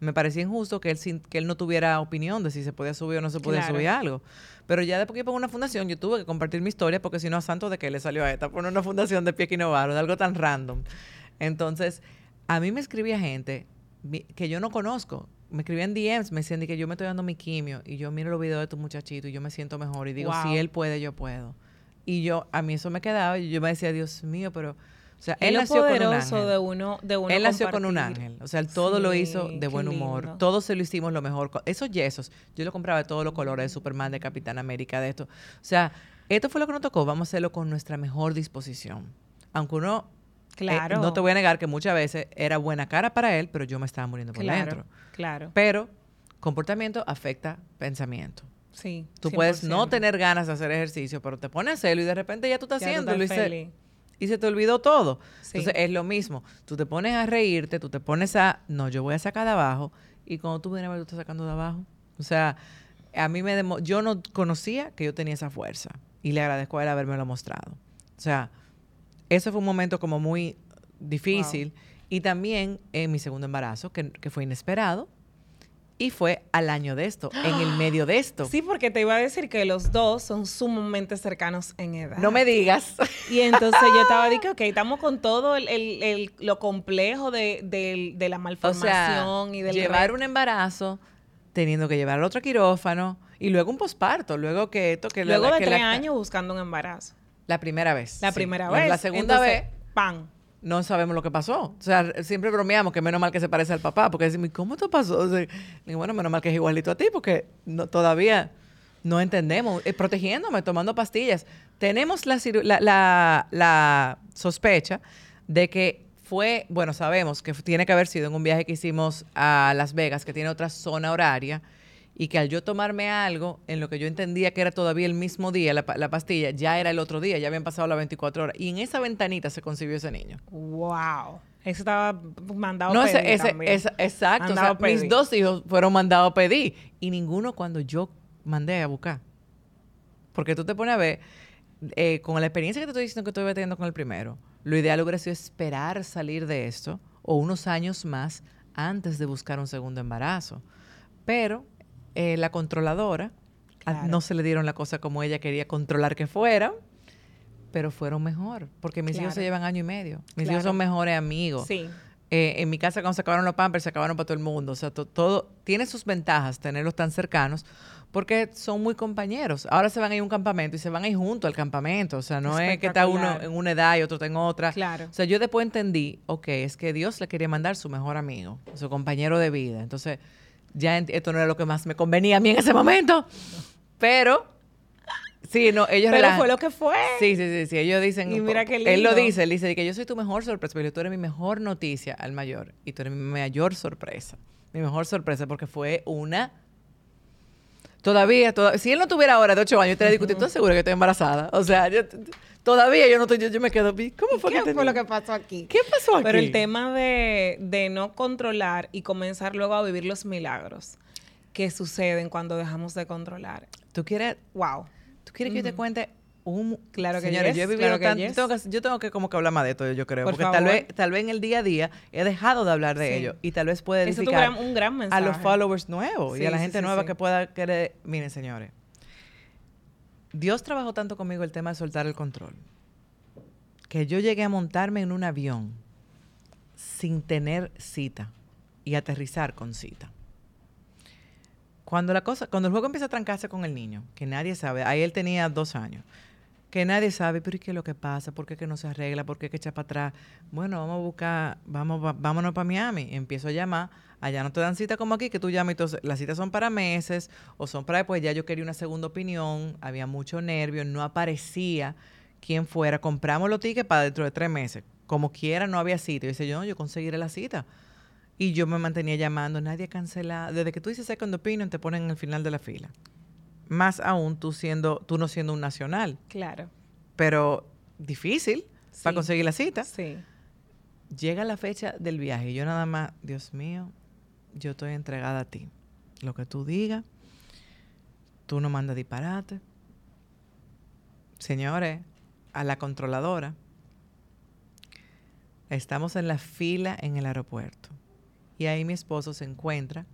me parecía injusto que él sin, que él no tuviera opinión de si se podía subir o no se podía Claro. subir algo pero ya después que pongo una fundación yo tuve que compartir mi historia porque si no a santo de que le salió a esta poner una fundación de pie Novaro de algo tan random entonces a mí me escribía gente que yo no conozco me escribían DMs, me decían de que yo me estoy dando mi quimio y yo miro los videos de tu muchachito y yo me siento mejor y digo, Wow. si él puede, yo puedo. Y yo, a mí eso me quedaba y yo me decía, Dios mío, pero, o sea, él lo nació con un ángel. de uno, de uno Él nació con un ángel, o sea, él todo lo hizo de buen humor, lindo. todo se lo hicimos lo mejor. Esos yesos, yo lo compraba de todos los colores, de Superman, de Capitán América, de esto. O sea, esto fue lo que nos tocó, vamos a hacerlo con nuestra mejor disposición. Aunque uno, eh, Claro. no te voy a negar que muchas veces era buena cara para él, pero yo me estaba muriendo por Claro, dentro. claro. Pero comportamiento afecta pensamiento. Sí. Tú puedes no 100%. tener ganas de hacer ejercicio, pero te pones a hacerlo y de repente ya tú estás Ya tú haciéndolo y, estás se, feliz. Y se te olvidó todo. Sí. Entonces es lo mismo. Tú te pones a reírte, tú te pones a, no, yo voy a sacar de abajo y cuando tú vienes a ver, tú estás sacando de abajo. O sea, a mí me demo- yo no conocía que yo tenía esa fuerza y le agradezco a él haberme lo mostrado. O sea, eso fue un momento como muy difícil y también en mi segundo embarazo, que, que fue inesperado Y fue al año de esto, en el (gasps) medio de esto. Sí, porque te iba a decir que los dos son sumamente cercanos en edad. No me digas. Y entonces yo estaba diciendo, (laughs) ok, estamos con todo el, el- el- lo complejo de, de- de la O malformación sea, y del llevar un embarazo, teniendo que llevar al otro quirófano, y luego un posparto, luego que esto, que la- Luego de que tres la- años buscando un embarazo. La primera vez. La sí. primera vez. La segunda Entonces, vez, ¡Pam! No sabemos lo que pasó. O sea, siempre bromeamos que menos mal que se parece al papá, porque decimos, ¿y ¿cómo esto pasó? O bueno, menos mal que es igualito a ti, porque no- todavía no entendemos. Eh, protegiéndome, tomando pastillas. Tenemos la, la- la sospecha de que fue, bueno, sabemos que tiene que haber sido en un viaje que hicimos a Las Vegas, que tiene otra zona horaria, y que al yo tomarme algo, en lo que yo entendía que era todavía el mismo día, la, pa- la pastilla, ya era el otro día, ya habían pasado las 24 horas. Y en esa ventanita se concibió ese niño. ¡Wow! Eso estaba mandado No, a ese, pedir ese- también. esa- exacto. O sea, mis dos hijos fueron mandados a pedir y ninguno cuando yo mandé a buscar. Porque tú te pones a ver, eh, con la experiencia que te estoy diciendo que estoy teniendo con el primero, lo ideal hubiera sido esperar salir de esto o unos años más antes de buscar un segundo embarazo. Pero eh, la controladora, a- no se le dieron la cosa como ella quería controlar que fueran, pero fueron mejor. Porque mis hijos se llevan año y medio. Mis Claro. hijos son mejores amigos. Sí. Eh, en mi casa cuando se acabaron los pampers, se acabaron para todo el mundo. O sea, to- todo tiene sus ventajas tenerlos tan cercanos porque son muy compañeros. Ahora se van a ir a un campamento y se van a ir juntos al campamento. O sea, no es que está uno en una edad y otro está en otra. Claro. O sea, yo después entendí, ok, es que Dios le quería mandar su mejor amigo, su compañero de vida. Entonces, ya esto no era lo que más me convenía a mí en ese momento. Pero, sí, no, ellos Pero relajan- fue lo que fue. Sí, sí, sí, sí. Ellos dicen. Y mira qué Él lo lindo. dice, él dice que yo soy tu mejor sorpresa, pero tú eres mi mejor noticia al mayor. Y tú eres mi mayor sorpresa. Mi mejor sorpresa, porque fue una. Todavía, toda- si él no tuviera ahora de ocho años, yo te le discutir, ¿tú seguro que estoy embarazada? O sea, yo- todavía yo no estoy, yo, yo me quedo, ¿cómo fue ¿Qué que fue lo que pasó aquí? ¿Qué pasó aquí? Pero el tema de, de no controlar y comenzar luego a vivir los milagros que suceden cuando dejamos de controlar. ¿Tú quieres, Wow. tú quieres que yo te cuente un... Claro que Señores, yes, yo he vivido claro que tan- yes. yo, tengo que, yo tengo que como que hablar más de esto, yo creo. Por porque tal favor. vez, tal vez en el día a día he dejado de hablar de Sí. ello. Y tal vez puede Eso edificar gran- un gran mensaje. a los followers nuevos y a Sí, la sí, gente sí, nueva sí. que pueda querer... Miren, señores. Dios trabajó tanto conmigo el tema de soltar el control. Que yo llegué a montarme en un avión sin tener cita y aterrizar con cita. Cuando la cosa, cuando el juego empieza a trancarse con el niño, que nadie sabe, ahí él tenía dos años, que nadie sabe, pero ¿y qué es lo que pasa? ¿Por qué que no se arregla? ¿Por qué que echa para atrás? Bueno, vamos a buscar, vamos, va- vámonos para Miami. Empiezo a llamar, allá no te dan cita como aquí, que tú llamas, entonces las citas son para meses o son para después, ya yo quería una segunda opinión, había mucho nervio, no aparecía quien fuera, compramos los tickets para dentro de tres meses. Como quiera, no había cita. Y dice, yo no, yo conseguiré la cita. Y yo me mantenía llamando, nadie cancela. Desde que tú dices second opinion, te ponen en el final de la fila. Más aún tú siendo, tú no siendo un nacional. Claro. Pero difícil para conseguir la cita. Sí. Llega la fecha del viaje y yo nada más, Dios mío, yo estoy entregada a ti. Lo que tú digas, tú no mandas disparate. Señores, a la controladora, estamos en la fila en el aeropuerto. Y ahí mi esposo se encuentra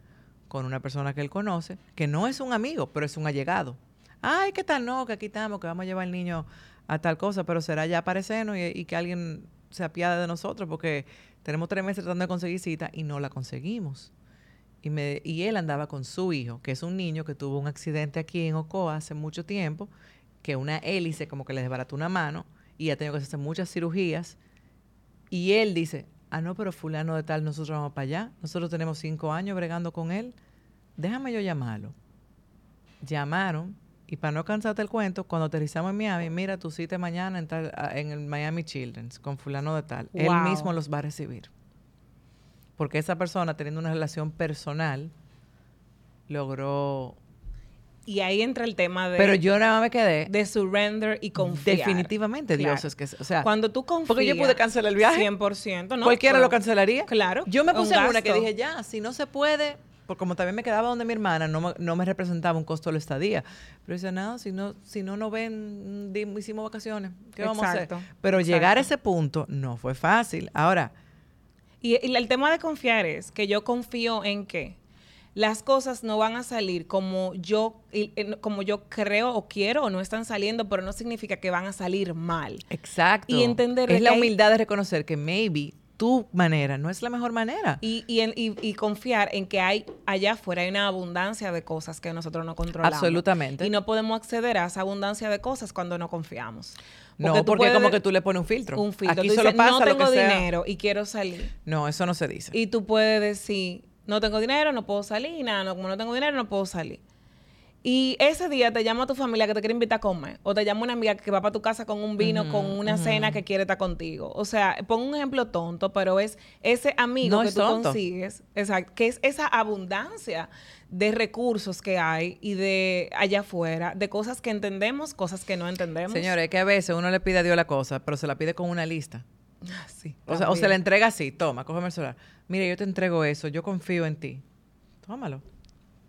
con una persona que él conoce, que no es un amigo, pero es un allegado. Ay, ¿qué tal? No, que aquí estamos, que vamos a llevar al niño a tal cosa, pero será ya aparecernos y, y que alguien se apiade de nosotros porque tenemos tres meses tratando de conseguir cita y no la conseguimos. Y, me, y él andaba con su hijo, que es un niño que tuvo un accidente aquí en Ocoa hace mucho tiempo, que una hélice como que le desbarató una mano y ha tenido que hacer muchas cirugías. Y él dice, ah, no, pero fulano de tal, nosotros vamos para allá. Nosotros tenemos cinco años bregando con él. Déjame yo llamarlo. Llamaron y para no cansarte el cuento, cuando aterrizamos en Miami, mira, tu cita mañana en, tal- a- en el Miami Children's con fulano de tal. Él mismo los va a recibir. Porque esa persona, teniendo una relación personal, logró... Y ahí entra el tema de, Pero yo nada más me quedé... de surrender y confiar. definitivamente Dios Claro. es que... O sea, Cuando tú confías... porque yo pude cancelar el viaje. 100%, ¿no? Cualquiera Pero- lo cancelaría. Claro. Yo me puse en una que dije, ya, si no se puede, porque como también me quedaba donde mi hermana, no me, no me representaba un costo de la estadía. Pero dice, no, si no, si no nos ven, hicimos vacaciones. ¿Qué vamos a hacer? Pero llegar a ese punto no fue fácil. Ahora, Y, y el tema de confiar es que yo confío en que las cosas no van a salir como yo, como yo creo o quiero o no están saliendo, pero no significa que van a salir mal. Exacto. Y entender es la humildad de reconocer que maybe tu manera no es la mejor manera. Y, y, confiar en que hay allá afuera hay una abundancia de cosas que nosotros no controlamos. Absolutamente. Y no podemos acceder a esa abundancia de cosas cuando no confiamos. No, porque como que tú le pones un filtro. Un filtro. Aquí solo pasa no tengo dinero y quiero salir. No, eso no se dice. Y tú puedes decir, no tengo dinero, no puedo salir, nada, como no tengo dinero, no puedo salir. Y ese día te llama tu familia que te quiere invitar a comer. O te llama una amiga que va para tu casa con un vino, con una cena que quiere estar contigo. O sea, pongo un ejemplo tonto, pero es ese amigo que tú consigues, exacto, que es esa abundancia de recursos que hay y de allá afuera, de cosas que entendemos, cosas que no entendemos. Señores, que a veces uno le pide a Dios la cosa, pero se la pide con una lista. Ah, sí, o, sea, o se la entrega así, toma, cógeme el celular. Mire, yo te entrego eso, yo confío en ti. Tómalo.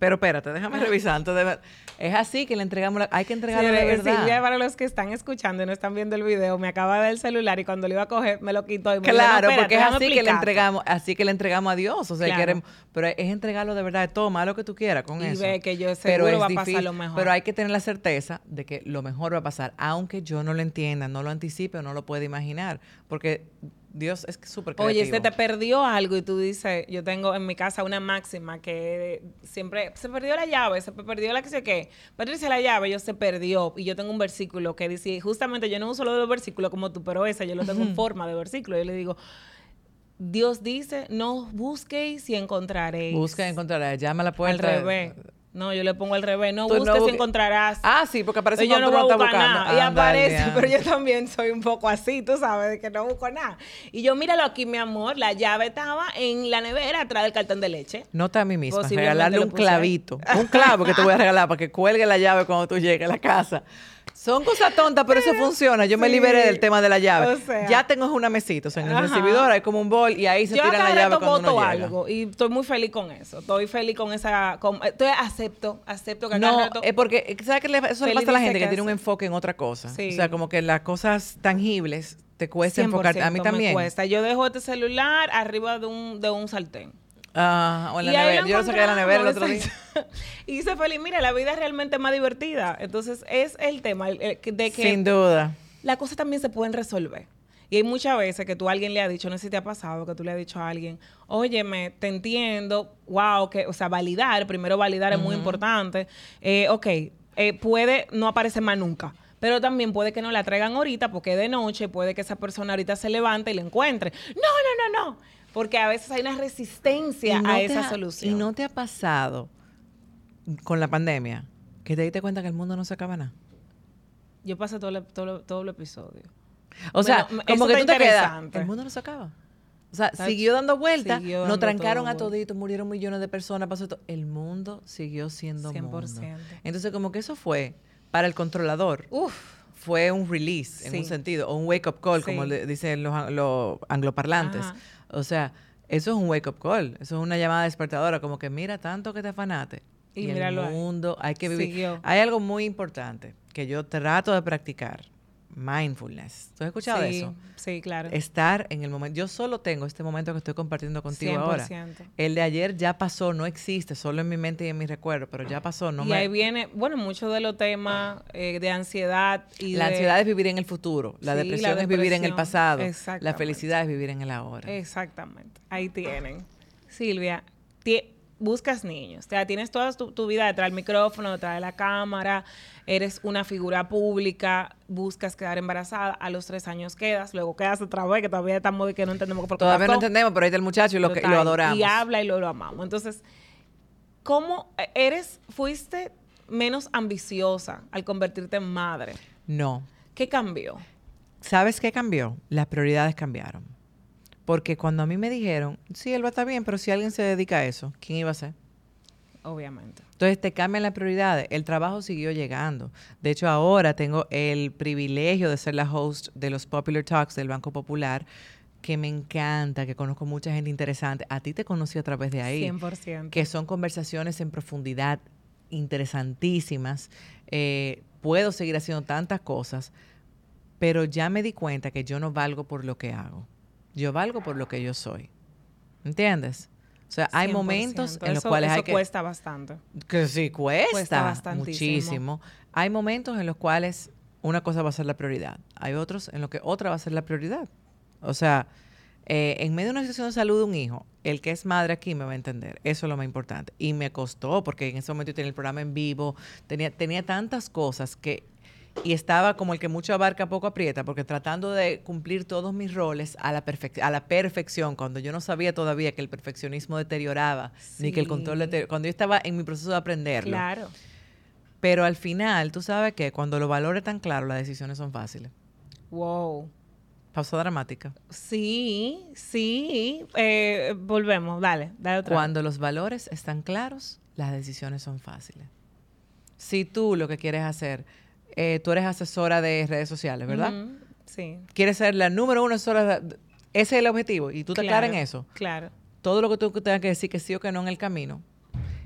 Pero espérate, déjame revisar antes de Es así que le entregamos, hay que entregarlo de verdad. Para los que están escuchando y no están viendo el video, me acaba de el celular y cuando lo iba a coger me lo quitó y me Claro, porque es así que le entregamos, así que le entregamos a Dios, o sea, queremos, pero es entregarlo de verdad, toma lo que tú quieras con eso. Y ve que yo seguro pero va a pasar lo mejor. Pero hay que tener la certeza de que lo mejor va a pasar, aunque yo no lo entienda, no lo anticipe o no lo pueda imaginar, porque Dios es súper creativo. Oye, se te perdió algo y tú dices, yo tengo en mi casa una máxima que siempre se perdió la llave, se perdió la que sé qué. Patricia, la llave, yo se perdió. Y yo tengo un versículo que dice, justamente yo no uso los versículos como tú, pero esa yo lo tengo en forma de versículo. Yo le digo, Dios dice, no busquéis y encontraréis. Busca y encontraréis. Llama a la puerta. Al revés. No, yo le pongo al revés. No busques y encontrarás. Ah, sí, porque aparece yo no voy a buscar nada. y aparece, pero yo también soy un poco así, tú sabes, de que no busco nada. Y yo, míralo aquí, mi amor, la llave estaba en la nevera atrás del cartón de leche. Nota a mí misma, regalarle un clavito. un clavo que te voy a regalar para que cuelgue la llave cuando tú llegues a la casa. Son cosas tontas, pero eso funciona. Yo me liberé del tema de la llave. ya tengo una mesita, o sea, en el recibidor hay como un bol y ahí se tira la llave cuando uno algo y estoy muy feliz con eso. Estoy feliz con esa... Con, estoy, acepto, acepto que No, es porque, ¿sabes qué eso le pasa a la gente que, tiene un enfoque en otra cosa? O sea, como que las cosas tangibles te cuesta enfocarte. A mí también. Me cuesta. Yo dejo este celular arriba de un, de un sartén. Ah, o en la nevera. Yo lo saqué de la nevera el otro día. (laughs) y dice feliz, mira, la vida es realmente más divertida. Entonces, es el tema de que... Sin duda. Las cosas también se pueden resolver. Y hay muchas veces que tú a alguien le has dicho, no sé si te ha pasado, que tú le has dicho a alguien, óyeme, te entiendo, wow, que, o sea, validar, primero validar es muy importante. Eh, ok, eh, puede no aparecer más nunca pero también puede que no la traigan ahorita porque de noche, puede que esa persona ahorita se levante y la encuentre. No, no, no, no. Porque a veces hay una resistencia a esa solución. ¿Y no te ha pasado con la pandemia que te diste cuenta que el mundo no se acaba nada? Yo pasé todo, todo, todo el episodio. O sea, como que tú te quedas, el mundo no se acaba. O sea, siguió dando vueltas, nos trancaron a toditos, murieron millones de personas, pasó todo. El mundo siguió siendo 100%. mundo. Entonces, como que eso fue para el controlador. Uf. Fue un release, en un sentido, o un wake-up call, como le dicen los, los angloparlantes. O sea, eso es un wake-up call, eso es una llamada despertadora, como que mira tanto que te afanaste. Y, y el mundo, hay que vivir. Hay algo muy importante que yo trato de practicar mindfulness. ¿Tú has escuchado eso? Sí, claro. Estar en el momento. Yo solo tengo este momento que estoy compartiendo contigo ahora. El de ayer ya pasó, no existe, solo en mi mente y en mi recuerdo, pero ya pasó. No y ahí viene, bueno, mucho de los temas eh, de ansiedad y La ansiedad es vivir en el futuro, la, depresión, es vivir en el pasado, la felicidad es vivir en el ahora. Exactamente. Ahí tienen. Silvia, buscas niños, o sea, tienes toda tu, vida detrás del micrófono, detrás de la cámara, eres una figura pública, buscas quedar embarazada, a los tres años quedas, luego quedas otra vez, que todavía estamos que no entendemos por qué Todavía no entendemos, pero ahí está el muchacho y lo, que, lo adoramos. Y habla y lo, lo amamos. Entonces, ¿cómo eres, fuiste menos ambiciosa al convertirte en madre? No. ¿Qué cambió? ¿Sabes qué cambió? Las prioridades cambiaron. Porque cuando a mí me dijeron, sí, él va a estar bien, pero si alguien se dedica a eso, ¿quién iba a ser? Obviamente. Entonces te cambian las prioridades. El trabajo siguió llegando. De hecho, ahora tengo el privilegio de ser la host de los Popular Talks del Banco Popular, que me encanta, que conozco mucha gente interesante. A ti te conocí a través de ahí. 100%. Que son conversaciones en profundidad interesantísimas. Eh, puedo seguir haciendo tantas cosas, pero ya me di cuenta que yo no valgo por lo que hago. Yo valgo por lo que yo soy. ¿Entiendes? O sea, hay momentos en los Eso- cuales eso hay que... cuesta bastante. Que sí, cuesta, Cuesta muchísimo. Hay momentos en los cuales una cosa va a ser la prioridad. Hay otros en los que otra va a ser la prioridad. O sea, eh, en medio de una situación de salud de un hijo, el que es madre aquí me va a entender. Eso es lo más importante. Y me costó, porque en ese momento yo tenía el programa en vivo, tenía, tenía tantas cosas que... Y estaba como el que mucho abarca, poco aprieta, porque tratando de cumplir todos mis roles a la, a la perfección, cuando yo no sabía todavía que el perfeccionismo deterioraba, ni que el control, Sí. deterior- cuando yo estaba en mi proceso de aprenderlo. Claro. Pero al final, tú sabes que cuando los valores están claros, las decisiones son fáciles. Wow. Pausa dramática. Sí, sí. Eh, volvemos. Dale, dale otra. vez. Cuando los valores están claros, las decisiones son fáciles. Si tú lo que quieres hacer, eh, tú eres asesora de redes sociales, ¿verdad? Sí. Quieres ser la número uno asesora, de- ese es el objetivo, y tú te aclaras en eso. Claro. Todo lo que tú tengas que decir que sí o que no en el camino.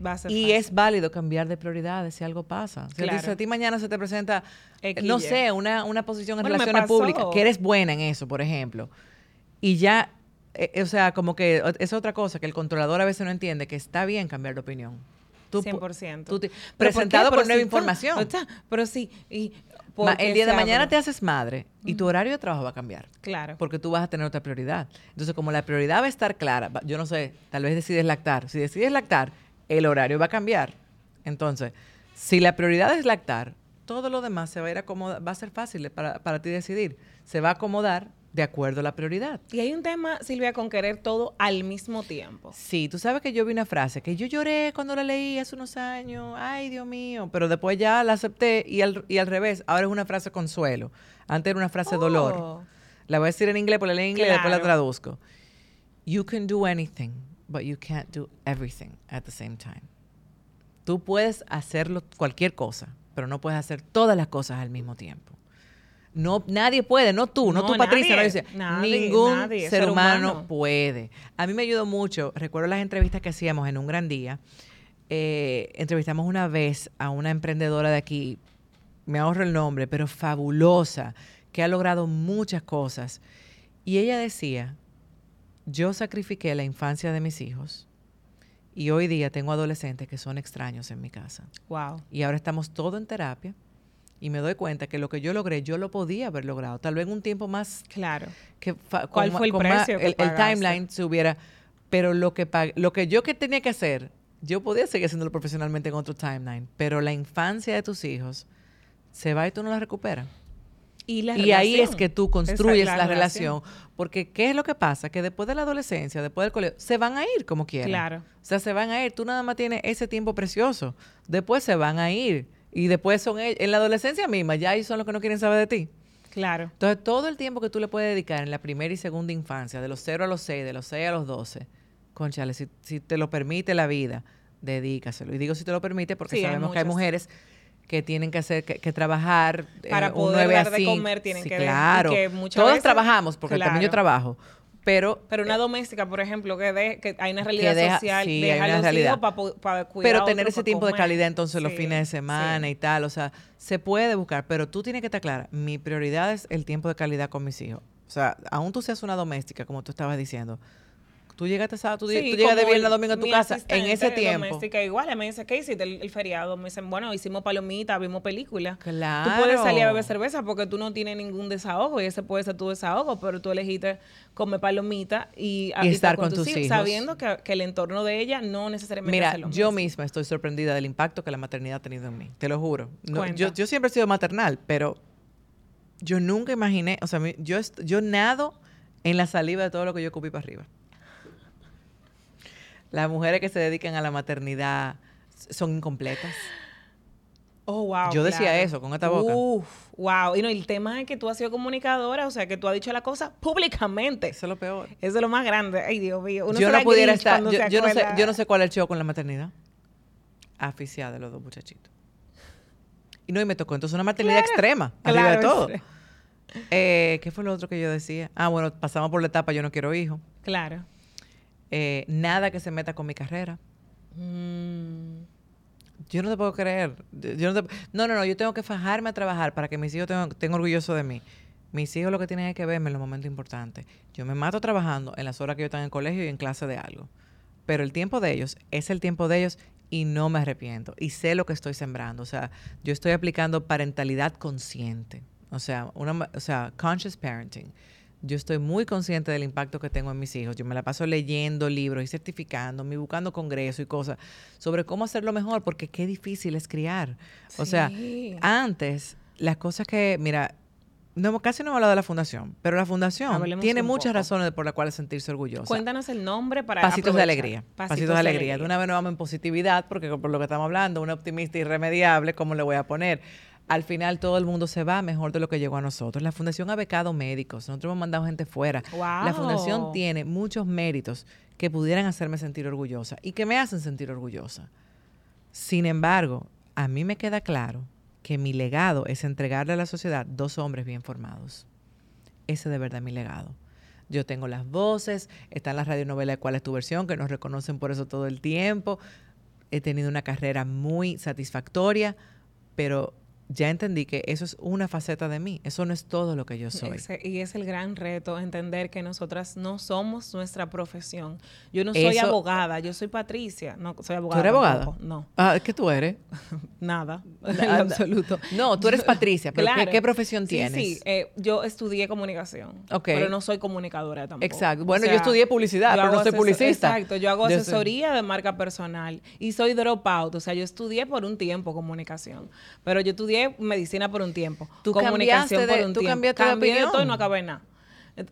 Va a ser Y fácil. es válido cambiar de prioridades si algo pasa. Si Claro. si a ti mañana se te presenta, eh, no sé, una, una posición en Bueno, relaciones públicas, que eres buena en eso, por ejemplo, y ya, eh, o sea, como que es otra cosa que el controlador a veces no entiende, que está bien cambiar de opinión. Tú, pu- 100%. tú te- ¿Pero por presentado por, nueva sí, información. o sea, Pero sí. Y el día de mañana te haces madre y tu horario de trabajo va a cambiar. Claro. Porque tú vas a tener otra prioridad. Entonces, como la prioridad va a estar clara, yo no sé, tal vez decides lactar. Si decides lactar, el horario va a cambiar. Entonces, si la prioridad es lactar, todo lo demás se va a ir acomodar, va a ser fácil para, para ti decidir. Se va a acomodar de acuerdo a la prioridad. Y hay un tema, Silvia, con querer todo al mismo tiempo. Sí, tú sabes que yo vi una frase que yo lloré cuando la leí hace unos años, ay Dios mío, pero después ya la acepté y al, y al revés, ahora es una frase consuelo, antes era una frase dolor. Oh. La voy a decir en inglés, porque la leí en inglés y después la Claro. traduzco. You can do anything, but you can't do everything at the same time. Tú puedes hacerlo cualquier cosa, pero no puedes hacer todas las cosas al mismo tiempo. No, nadie puede, no tú, no, No, tú, Patricia, nadie, dice, nadie, ningún nadie, ser, ser humano, humano. puede. A mí me ayudó mucho, recuerdo las entrevistas que hacíamos en un gran día, eh, entrevistamos una vez a una emprendedora de aquí, me ahorro el nombre, pero fabulosa, que ha logrado muchas cosas. Y ella decía, yo sacrifiqué la infancia de mis hijos y hoy día tengo adolescentes que son extraños en mi casa. Wow. Y ahora estamos todo en terapia y me doy cuenta que lo que yo logré, yo lo podía haber logrado. Tal vez en un tiempo más Claro. que ¿Cuál con fue el más- precio que el, timeline se hubiera pero lo que lo que yo que tenía que hacer yo podía seguir haciéndolo profesionalmente en otro timeline pero la infancia de tus hijos se va y tú no la recuperas Y, la y ahí es relación. que tú Esa- construyes la, relación. Porque, ¿qué es lo que pasa? Que después de la adolescencia, después del colegio, se van a ir como quieran. Claro. O sea, se van a ir. Tú nada más tienes ese tiempo precioso. Después se van a ir. Y después son ellos. En la adolescencia misma, ya ellos son los que no quieren saber de ti. Claro. Entonces, todo el tiempo que tú le puedes dedicar en la primera y segunda infancia, de los 0 a los 6, de los 6 a los 12, conchale, si, si te lo permite la vida, dedícaselo. Y digo si te lo permite porque Sí, hay sabemos que hay mujeres que tienen que hacer, que, que trabajar eh, Para un poder 9 a dar de 5. comer tienen Sí, que claro. que muchas Todos veces- trabajamos, porque también yo Claro. trabajo. Pero, Pero una doméstica, por ejemplo, que, de, que hay una realidad deja- social, sí, deja hay a una los realidad. hijos pa- para cuidar pero tener otro ese pa' tiempo de calidad entonces los Sí, fines de semana sí. y tal, o sea, se puede buscar, pero tú tienes que estar clara, mi prioridad es el tiempo de calidad con mis hijos. O sea, aún tú seas una doméstica, como tú estabas diciendo, tú llegaste sábado, tú, Sí, tú llegas de viernes a domingo a tu casa, en ese tiempo. doméstica igual, me dice, ¿qué hiciste el, el feriado? Me dicen, bueno, hicimos palomitas, vimos películas. Claro. Tú puedes salir a beber cerveza porque tú no tienes ningún desahogo y ese puede ser tu desahogo, pero tú elegiste comer palomita y, Y estar con tus hijos. sabiendo que, que el entorno de ella no necesariamente Mira, lo yo misma estoy sorprendida del impacto que la maternidad ha tenido en mí, te lo juro. No, yo, yo siempre he sido maternal, pero yo nunca imaginé, o sea, yo, yo nado en la saliva de todo lo que yo cubí para arriba. Las mujeres que se dedican a la maternidad son incompletas. Oh, wow. Yo decía claro. eso con esta boca. Uf, wow. Y no, el tema es que tú has sido comunicadora, o sea, que tú has dicho la cosa públicamente. Eso es lo peor. Eso es lo más grande. Ay, Dios mío. Uno yo no pudiera estar, yo, no sé, acuerda. yo no sé cuál es el show con la maternidad. Aficiada de los dos muchachitos. Y no, y me tocó entonces una maternidad Claro, extrema, arriba de claro, todo. Eh, ¿Qué fue lo otro que yo decía? Ah, bueno, pasamos por la etapa yo no quiero hijo. Claro. Eh, nada que se meta con mi carrera. Mm, Yo no te puedo creer. Yo no, te- no, no, no, yo tengo que fajarme a trabajar para que mis hijos tengan, estén orgullosos de mí. Mis hijos lo que tienen es que verme en los momentos importantes. Yo me mato trabajando en las horas que yo están en el colegio y en clase de algo. pero el tiempo de ellos es el tiempo de ellos y no me arrepiento. Y sé lo que estoy sembrando. O sea, yo estoy aplicando parentalidad consciente. O sea, una, o sea, conscious parenting. Yo estoy muy consciente del impacto que tengo en mis hijos. Yo me la paso leyendo libros y certificando, me buscando congresos y cosas sobre cómo hacerlo mejor, porque qué difícil es criar. O sea, antes, las cosas que, mira, no, casi no hemos hablado de la fundación, pero la fundación tiene muchas razones por las cuales sentirse orgullosa. Cuéntanos el nombre para Pasitos de alegría. Pasitos, de, alegría. De una vez nos vamos en positividad, porque por lo que estamos hablando, un optimista irremediable, ¿cómo le voy a poner? Al final todo el mundo se va mejor de lo que llegó a nosotros. La fundación ha becado médicos, nosotros hemos mandado gente fuera. La fundación tiene muchos méritos que pudieran hacerme sentir orgullosa y que me hacen sentir orgullosa. Sin embargo, a mí me queda claro que mi legado es entregarle a la sociedad dos hombres bien formados. Ese de verdad es mi legado. Yo tengo las voces, está en la radionovela de Cuál es tu versión, que nos reconocen por eso todo el tiempo. He tenido una carrera muy satisfactoria, pero ya entendí que eso es una faceta de mí, eso no es todo lo que yo soy. y es el gran reto, entender que nosotras no somos nuestra profesión. Yo no soy abogada, yo soy Patricia, no soy abogada. ¿Tú eres abogada? No. Ah, ¿qué tú eres? (laughs) Nada, en absoluto. No, tú eres (laughs) Patricia, pero ¿qué, profesión tienes? Sí, eh, yo estudié comunicación, pero no soy comunicadora tampoco. Exacto, bueno, yo estudié publicidad, pero no soy publicista. Exacto, yo hago asesoría de marca personal y soy dropout, o sea, yo estudié por un tiempo comunicación, pero yo estudié medicina por un tiempo, ¿Tú comunicación por un ¿tú tiempo. Cambiaste Cambié de todo y no acabé nada.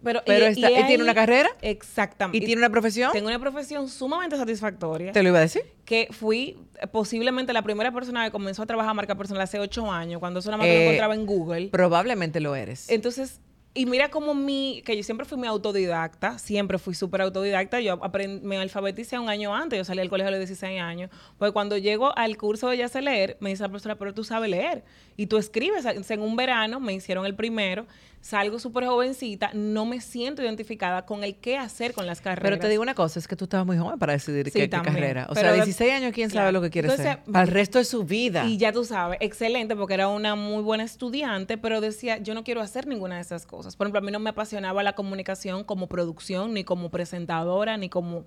Pero, y, tiene una carrera. Exactamente. ¿Y tiene una profesión? Tengo una profesión sumamente satisfactoria. ¿Te lo iba a decir? Que fui eh, posiblemente la primera persona que comenzó a trabajar marca personal hace ocho años, cuando eso nada más lo eh, encontraba en Google. Probablemente lo eres. Entonces, y mira como mi, que yo siempre fui muy autodidacta, siempre fui súper autodidacta, yo me alfabeticé un año antes, yo salí del colegio a los 16 años, pues cuando llego al curso de Ya sé leer, me dice la profesora, pero tú sabes leer, y tú escribes, en un verano me hicieron el primero, salgo súper jovencita, no me siento identificada con el qué hacer con las carreras. Pero te digo una cosa, es que tú estabas muy joven para decidir qué, carrera. O sea, 16 años, ¿quién sabe lo que quiere ser? Para el resto de su vida. Y ya tú sabes, excelente, porque era una muy buena estudiante, pero decía, yo no quiero hacer ninguna de esas cosas. Por ejemplo, a mí no me apasionaba la comunicación como producción, ni como presentadora, ni como...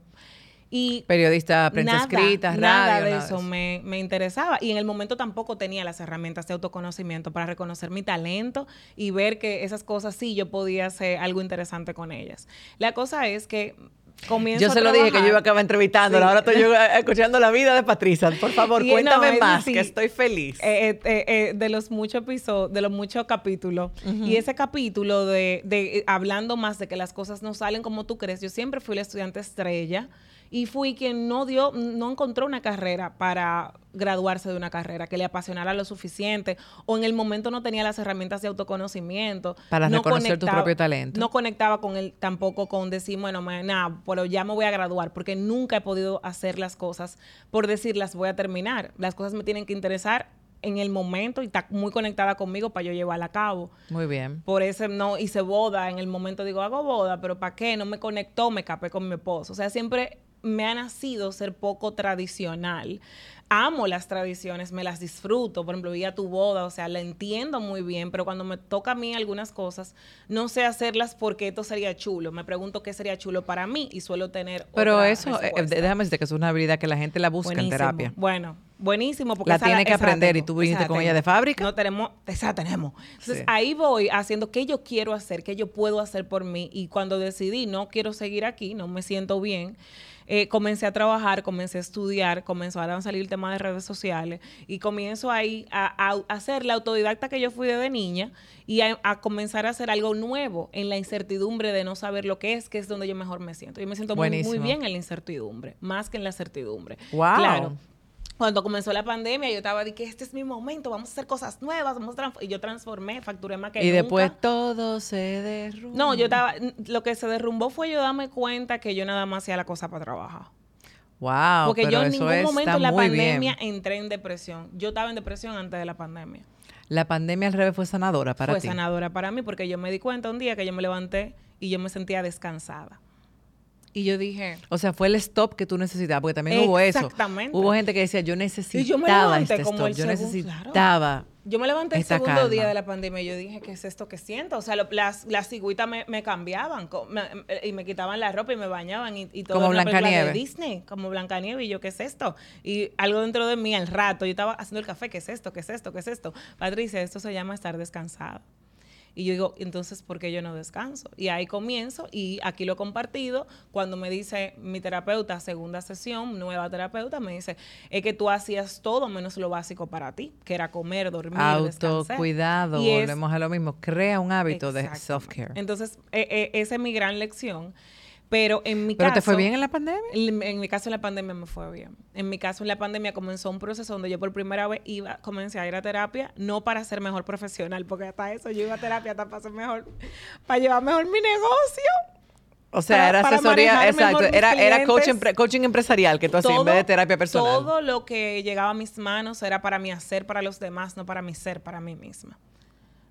Y Periodista, prensa escrita, radio. Nada de eso, Me, me, interesaba. Y en el momento tampoco tenía las herramientas de autoconocimiento para reconocer mi talento y ver que esas cosas sí yo podía hacer algo interesante con ellas. La cosa es que Comienzo yo se lo dije que yo iba a acabar entrevistándola. Ahora estoy yo (laughs) escuchando la vida de Patricia. Por favor, cuéntame más, que estoy feliz. Eh, eh, eh, de los muchos episodios, de los muchos capítulos. Y ese capítulo de, de hablando más de que las cosas no salen como tú crees. Yo siempre fui la estudiante estrella y fui quien no dio, no encontró una carrera para graduarse de una carrera que le apasionara lo suficiente o en el momento no tenía las herramientas de autoconocimiento. Para no reconocer tu propio talento. No conectaba con él tampoco con decir, bueno, nada, pero ya me voy a graduar porque nunca he podido hacer las cosas por decir las voy a terminar. Las cosas me tienen que interesar en el momento y está muy conectada conmigo para yo llevarla a cabo. Muy bien. Por eso no hice boda, en el momento digo, hago boda, pero ¿para qué? No me conectó, me capé con mi esposo. O sea, siempre me ha nacido ser poco tradicional. Amo las tradiciones, me las disfruto. Por ejemplo, vi a tu boda, o sea, la entiendo muy bien, pero cuando me toca a mí algunas cosas, no sé hacerlas porque esto sería chulo. Me pregunto qué sería chulo para mí y suelo tener. Pero eso, eh, déjame decirte que es una habilidad que la gente la busca en terapia. Bueno, buenísimo. Porque la tiene que aprender y tú viniste con ella de fábrica. No tenemos, esa tenemos. Entonces ahí voy haciendo qué yo quiero hacer, qué yo puedo hacer por mí. Y cuando decidí no quiero seguir aquí, no me siento bien eh, comencé a trabajar, comencé a estudiar, comenzó a salir el tema de redes sociales y comienzo ahí a, hacer la autodidacta que yo fui desde niña y a, comenzar a hacer algo nuevo en la incertidumbre de no saber lo que es, que es donde yo mejor me siento. Yo me siento muy, muy, bien en la incertidumbre, más que en la certidumbre. Wow. Claro cuando comenzó la pandemia, yo estaba de que este es mi momento, vamos a hacer cosas nuevas, vamos a y yo transformé, facturé más que Y después todo se derrumbó. No, yo estaba, lo que se derrumbó fue yo darme cuenta que yo nada más hacía la cosa para trabajar. Wow, Porque yo en ningún momento en la pandemia entré en depresión. Yo estaba en depresión antes de la pandemia. La pandemia al revés fue sanadora para ti. Fue sanadora para mí porque yo me di cuenta un día que yo me levanté y yo me sentía descansada. Y yo dije... O sea, fue el stop que tú necesitabas, porque también hubo eso. Exactamente. Hubo gente que decía, yo necesitaba yo me levanté este como stop, el yo segundo, necesitaba Yo me levanté el segundo día de la pandemia y yo dije, ¿qué es esto que siento? O sea, lo- las, las cigüitas me, me cambiaban me- y me quitaban la ropa y me bañaban y, y todo Como Blancanieves. de Disney, como Blancanieves. Y yo, ¿qué es esto? Y algo dentro de mí al rato, yo estaba haciendo el café, ¿qué es esto? ¿Qué es esto? ¿Qué es esto? Patricia, esto se llama estar descansado. Y yo digo, entonces, ¿por qué yo no descanso? Y ahí comienzo, y aquí lo he compartido, cuando me dice mi terapeuta, segunda sesión, nueva terapeuta, me dice, es que tú hacías todo menos lo básico para ti, que era comer, dormir, autocuidado, es- volvemos a lo mismo, crea un hábito de self-care. Entonces, eh, eh, esa es mi gran lección. Pero en mi ¿Pero caso... te fue bien en la pandemia? En, en mi caso, en la pandemia me fue bien. En mi caso, en la pandemia comenzó un proceso donde yo por primera vez iba, comencé a ir a terapia, no para ser mejor profesional, porque hasta eso yo iba a terapia hasta para ser mejor, para llevar mejor mi negocio. O sea, para- era asesoría, exacto, era, era coach clientes. empre- coaching empresarial que tú hacías en vez de terapia personal. Todo lo que llegaba a mis manos era para mi hacer para los demás, no para mi ser, para mí misma.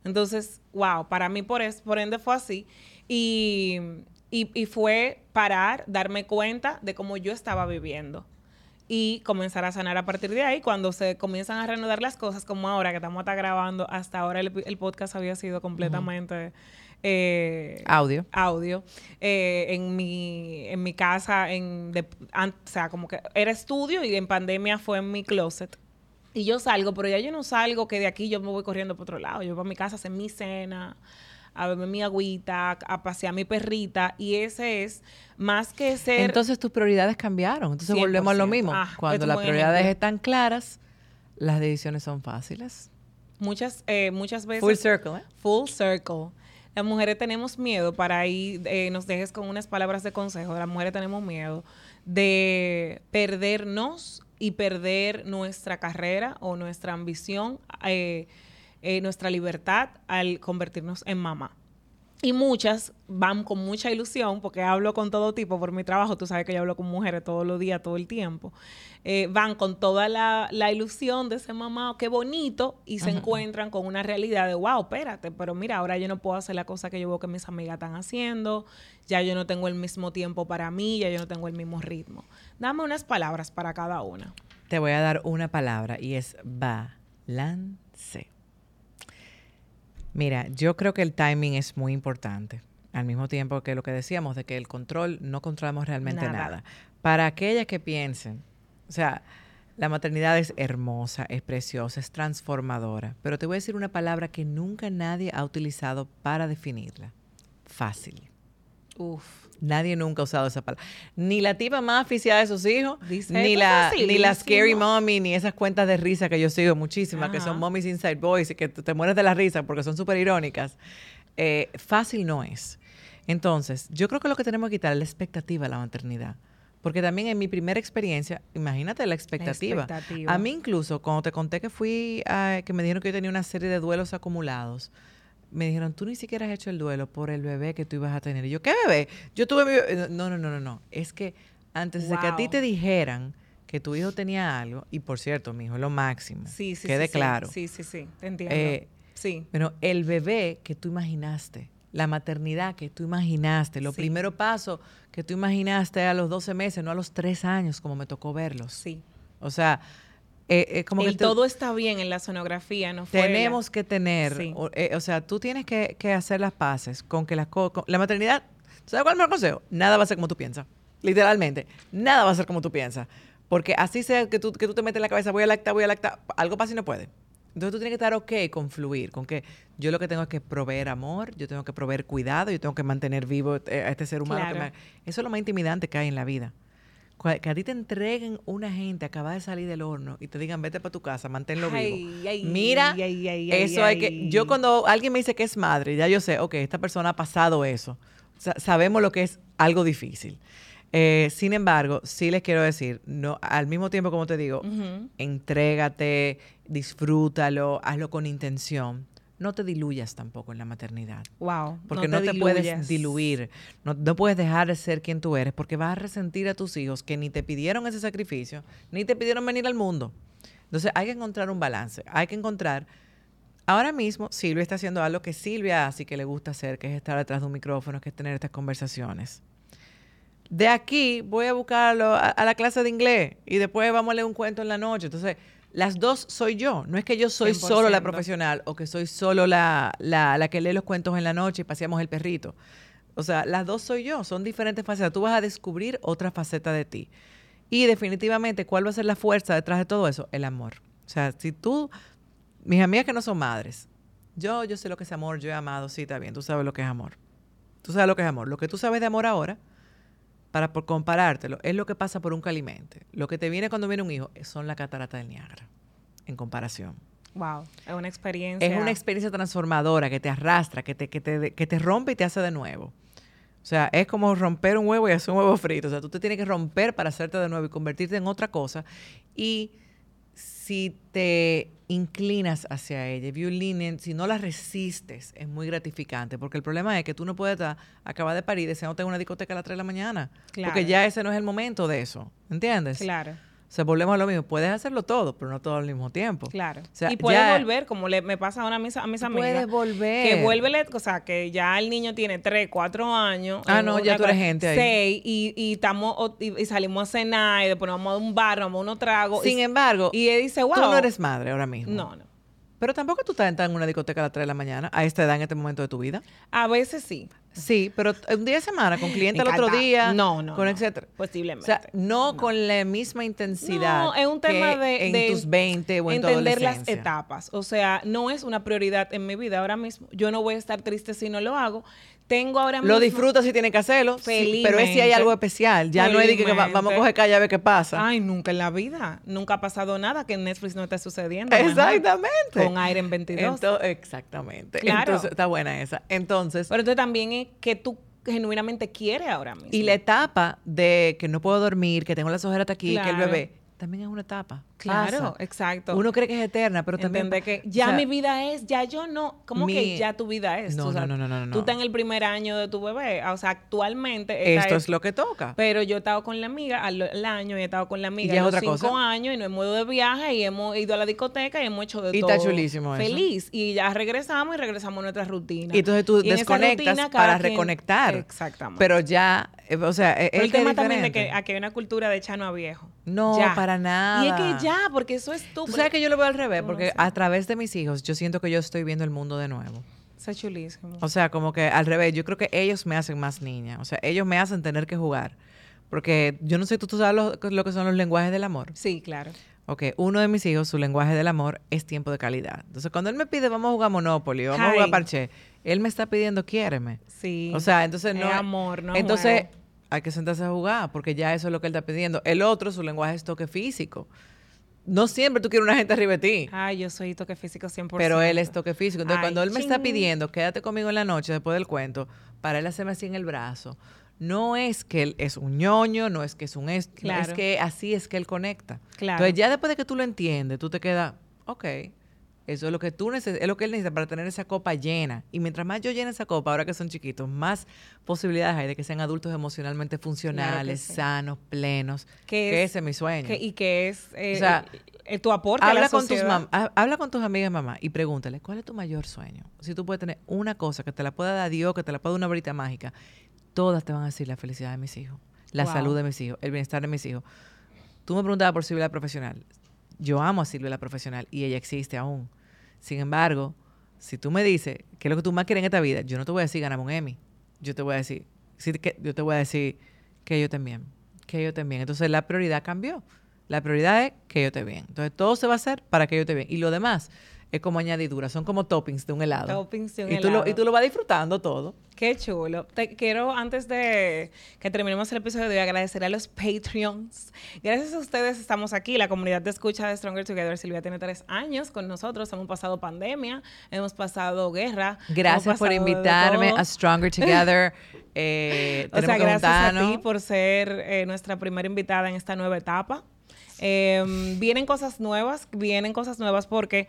Entonces, wow, para mí por, es, por ende fue así. Y, y, y fue parar, darme cuenta de cómo yo estaba viviendo. Y comenzar a sanar a partir de ahí. Cuando se comienzan a reanudar las cosas, como ahora que estamos hasta grabando, hasta ahora el, el podcast había sido completamente eh, Audio. audio eh, en mi en mi casa en de- an- o sea como que era estudio y en pandemia fue en mi closet y yo salgo pero ya yo no salgo que de aquí yo me voy corriendo para otro lado yo voy a mi casa hacer mi cena a beber mi agüita a pasear mi perrita y ese es más que ser Entonces tus prioridades cambiaron. Entonces volvemos a lo 100%. mismo. Ah, Cuando las prioridades ejemplo. están claras, las decisiones son fáciles. muchas eh, muchas veces Full circle, ¿eh? Full circle. Las mujeres tenemos miedo, para ahí eh, nos dejes con unas palabras de consejo, las mujeres tenemos miedo de perdernos y perder nuestra carrera o nuestra ambición, eh, eh, nuestra libertad al convertirnos en mamá. Y muchas van con mucha ilusión, porque hablo con todo tipo por mi trabajo, tú sabes que yo hablo con mujeres todos los días, todo el tiempo. Eh, van con toda la, la ilusión de ser mamá, qué bonito, y se encuentran con una realidad de, wow, espérate, pero mira, ahora yo no puedo hacer la cosa que yo veo que mis amigas están haciendo, ya yo no tengo el mismo tiempo para mí, ya yo no tengo el mismo ritmo. Dame unas palabras para cada una. Te voy a dar una palabra y es balance. Mira, yo creo que el timing es muy importante. Al mismo tiempo que lo que decíamos de que el control no controlamos realmente Nada. nada. Para aquellas que piensen, o sea, la maternidad es hermosa, es preciosa, es transformadora, pero te voy a decir una palabra que nunca nadie ha utilizado para definirla. Fácil. Uf. Nadie nunca ha usado esa palabra. Ni la tipa más aficiada de sus hijos, Dice, ni "Esto la, ni la scary facilísimo". mommy, ni esas cuentas de risa que yo sigo muchísimas, que son mommies inside boys y que te mueres de la risa porque son súper irónicas. Eh, fácil no es. Entonces, yo creo que lo que tenemos que quitar es la expectativa de la maternidad. Porque también en mi primera experiencia, imagínate la expectativa. expectativa. A mí incluso, cuando te conté que fui, a, que me dijeron que yo tenía una serie de duelos acumulados, me dijeron, tú ni siquiera has hecho el duelo por el bebé que tú ibas a tener. Y yo, ¿qué bebé? Yo tuve mi bebé. No, no, no, no, no. Es que antes de que a ti te dijeran que tu hijo tenía algo, y por cierto, mi hijo es lo máximo, Sí, sí, quede sí. claro. Sí, sí, sí, te entiendo. Eh, sí. Pero el bebé que tú imaginaste, la maternidad que tú imaginaste, los Sí. primeros pasos que tú imaginaste a los 12 meses, no a los 3 años, como me tocó verlos. Sí. O sea, eh, eh, como el que te- todo está bien en la sonografía, no fue la- tenemos que tener, Sí. o, eh, o sea, tú tienes que, que hacer las paces con que las co- con- la maternidad, ¿sabes cuál es el mejor consejo? Nada va a ser como tú piensas, literalmente, nada va a ser como tú piensas, porque así sea que tú, que tú te metes en la cabeza, voy a lactar, voy a lactar, algo pasa y no puede. Entonces tú tienes que estar ok con fluir, con que yo lo que tengo es que proveer amor, yo tengo que proveer cuidado, yo tengo que mantener vivo eh, a este ser humano. que me- eso es lo más intimidante que hay en la vida. Que a ti te entreguen una gente acaba de salir del horno y te digan, vete para tu casa, manténlo Ay, vivo. ay, Mira, ay, eso ay, hay que... Yo cuando alguien me dice que es madre, ya yo sé, ok, esta persona ha pasado eso. Sa- sabemos lo que es algo difícil. Eh, sin embargo, sí les quiero decir, no, al mismo tiempo, como te digo, Ujú. entrégate, disfrútalo, hazlo con intención. No te diluyas tampoco en la maternidad. Wow. Porque no, te, puedes diluyas. diluir, no, no puedes dejar de ser quien tú eres, porque vas a resentir a tus hijos que ni te pidieron ese sacrificio, ni te pidieron venir al mundo. Entonces hay que encontrar un balance, hay que encontrar... Ahora mismo Silvia está haciendo algo que Silvia hace y que le gusta hacer, que es estar detrás de un micrófono, que es tener estas conversaciones. De aquí voy a buscarlo a, a la clase de inglés y después vamos a leer un cuento en la noche. Entonces, las dos soy yo. No es que yo soy solo la 100%. profesional o que soy solo la, la, la que lee los cuentos en la noche y paseamos el perrito. O sea, las dos soy yo. Son diferentes facetas. Tú vas a descubrir otra faceta de ti. Y definitivamente, ¿cuál va a ser la fuerza detrás de todo eso? El amor. O sea, si tú, mis amigas que no son madres, yo, yo sé lo que es amor, yo he amado, sí, está bien, tú sabes lo que es amor. Tú sabes lo que es amor. Lo que tú sabes de amor ahora, para por comparártelo, es lo que pasa por un calimente. Lo que te viene cuando viene un hijo son la catarata del Niágara, en comparación. Wow, es una experiencia. Es una experiencia transformadora que te arrastra, que te, que te, que te rompe y te hace de nuevo. O sea, es como romper un huevo y hacer un huevo frito. O sea, tú te tienes que romper para hacerte de nuevo y convertirte en otra cosa. Y si te inclinas hacia ella, if you lean in, si no la resistes, es muy gratificante. Porque el problema es que tú no puedes acabar de parir deseándote en una discoteca a las 3 de la mañana. Claro. Porque ya ese no es el momento de eso. ¿Entiendes? Claro, O sea, volvemos a lo mismo. Puedes hacerlo todo, pero no todo al mismo tiempo. claro. O sea, y puedes ya- volver, como le, me pasa ahora a mis, a mis amigas. puedes volver. Que vuelve, o sea, que ya el niño tiene 3, 4 años. Ah, no, ya tú eres gente ahí. Seis, y, y, estamos, o- y, y salimos a cenar, y después nos vamos a un bar, nos vamos a unos tragos. Sin y, embargo, y él dice, wow. tú no eres madre ahora mismo. No, no. Pero tampoco tú estás en una discoteca a las 3 de la mañana, a esta edad, en este momento de tu vida. A veces sí. Sí, pero un día de semana, con cliente al otro día. No, no, Con no. etcétera. Posiblemente. O sea, no, con la misma intensidad. No, es un tema que de, En de tus 20 o en tu entender las etapas. O sea, no es una prioridad en mi vida ahora mismo. Yo no voy a estar triste si no lo hago. Tengo ahora mismo. Lo disfrutas si tienes que hacerlo. sí, pero es si hay algo especial. Ya no es de que va- vamos a coger calle a ver qué pasa. Ay, nunca en la vida. Nunca ha pasado nada que en Netflix no esté sucediendo. mejor. Exactamente. Con aire en 22. Ento- exactamente. Claro. Entonces, está buena esa. Entonces, Pero entonces también es que tú genuinamente quieres ahora mismo. y la etapa de que no puedo dormir, que tengo las ojeras hasta aquí, que el Claro. bebé, también es una etapa. Claro, Pasa. exacto. Uno cree que es eterna, pero también... Entender que o ya sea, mi vida es, ya yo no. ¿Cómo mi- que ya tu vida es? No, no, no, no, no, no. Tú estás en el primer año de tu bebé. O sea, actualmente. Esto es lo que toca. Pero yo he estado con la amiga al, al año y he estado con la amiga ya a los otra cinco cosa. años y nos hemos ido de viaje y hemos ido a la discoteca y hemos hecho de Y todo. está chulísimo eso. Feliz. Y ya regresamos y regresamos a nuestra rutina. Y entonces tú Y desconectas rutina para quien- reconectar. Exactamente. Pero ya, eh, o sea, es, el tema también de que diferente. aquí hay una cultura de chano a viejo. No, Ya. para nada. Y es que ya, porque eso es tú. Tú sabes que yo lo veo al revés, porque a través de mis hijos yo siento que yo estoy viendo el mundo de nuevo. Eso es chulísimo. O sea, como que al revés, yo creo que ellos me hacen más niña. O sea, ellos me hacen tener que jugar. Porque yo no sé, ¿tú, tú sabes lo, lo que son los lenguajes del amor? Sí, claro. Ok, uno de mis hijos, su lenguaje del amor es tiempo de calidad. Entonces, cuando él me pide, vamos a jugar Monopoly, vamos a jugar parche, él me está pidiendo, quiéreme. Sí. O sea, entonces no es- amor, no Entonces, juego. Hay que sentarse a jugar, porque ya eso es lo que él está pidiendo. El otro, su lenguaje es toque físico. No siempre tú quieres una gente arriba de ti. Ay, yo soy toque físico 100%. Pero él es toque físico. Entonces, Ay, cuando él me está pidiendo, quédate conmigo en la noche después del cuento, para él hacerme así en el brazo, no es que él es un ñoño, no es que es un es Claro. que así es que él conecta. Claro. Entonces, ya después de que tú lo entiendes, tú te quedas, ok, eso es lo que tú necesitas, es lo que él necesita para tener esa copa llena. Y mientras más yo llene esa copa, ahora que son chiquitos, más posibilidades hay de que sean adultos emocionalmente funcionales, sanos, plenos. Que Que, es- ese es mi sueño. Que- y que es eh, O sea, eh, tu aporte a la Habla con, tus sociedad. mam- ha- habla con tus amigas mamá y pregúntale, ¿cuál es tu mayor sueño? Si tú puedes tener una cosa que te la pueda dar Dios, que te la pueda dar una varita mágica, todas te van a decir la felicidad de mis hijos, la Wow. salud de mis hijos, el bienestar de mis hijos. Tú me preguntabas por Silvia la profesional. Yo amo a Silvia la profesional y ella existe aún. Sin embargo, si tú me dices qué es lo que tú más quieres en esta vida, yo no te voy a decir ganame un Emmy. Yo te voy a decir, sí, que, yo te voy a decir que yo también, que yo también. Entonces la prioridad cambió. La prioridad es que yo esté bien. Entonces todo se va a hacer para que yo esté bien. Y lo demás es como añadidura, son como toppings de un helado. Toppings de un y, tú lo, helado. y tú lo vas disfrutando todo. Qué chulo. Te quiero, antes de que terminemos el episodio de hoy, agradecer a los Patreons. Gracias a ustedes estamos aquí. La comunidad de escucha de Stronger Together. Silvia tiene tres años con nosotros. Hemos pasado pandemia, hemos pasado guerra. Gracias por invitarme a Stronger Together. (laughs) Eh, O sea, gracias a ti por ser eh, nuestra primera invitada en esta nueva etapa. Eh, vienen cosas nuevas, vienen cosas nuevas porque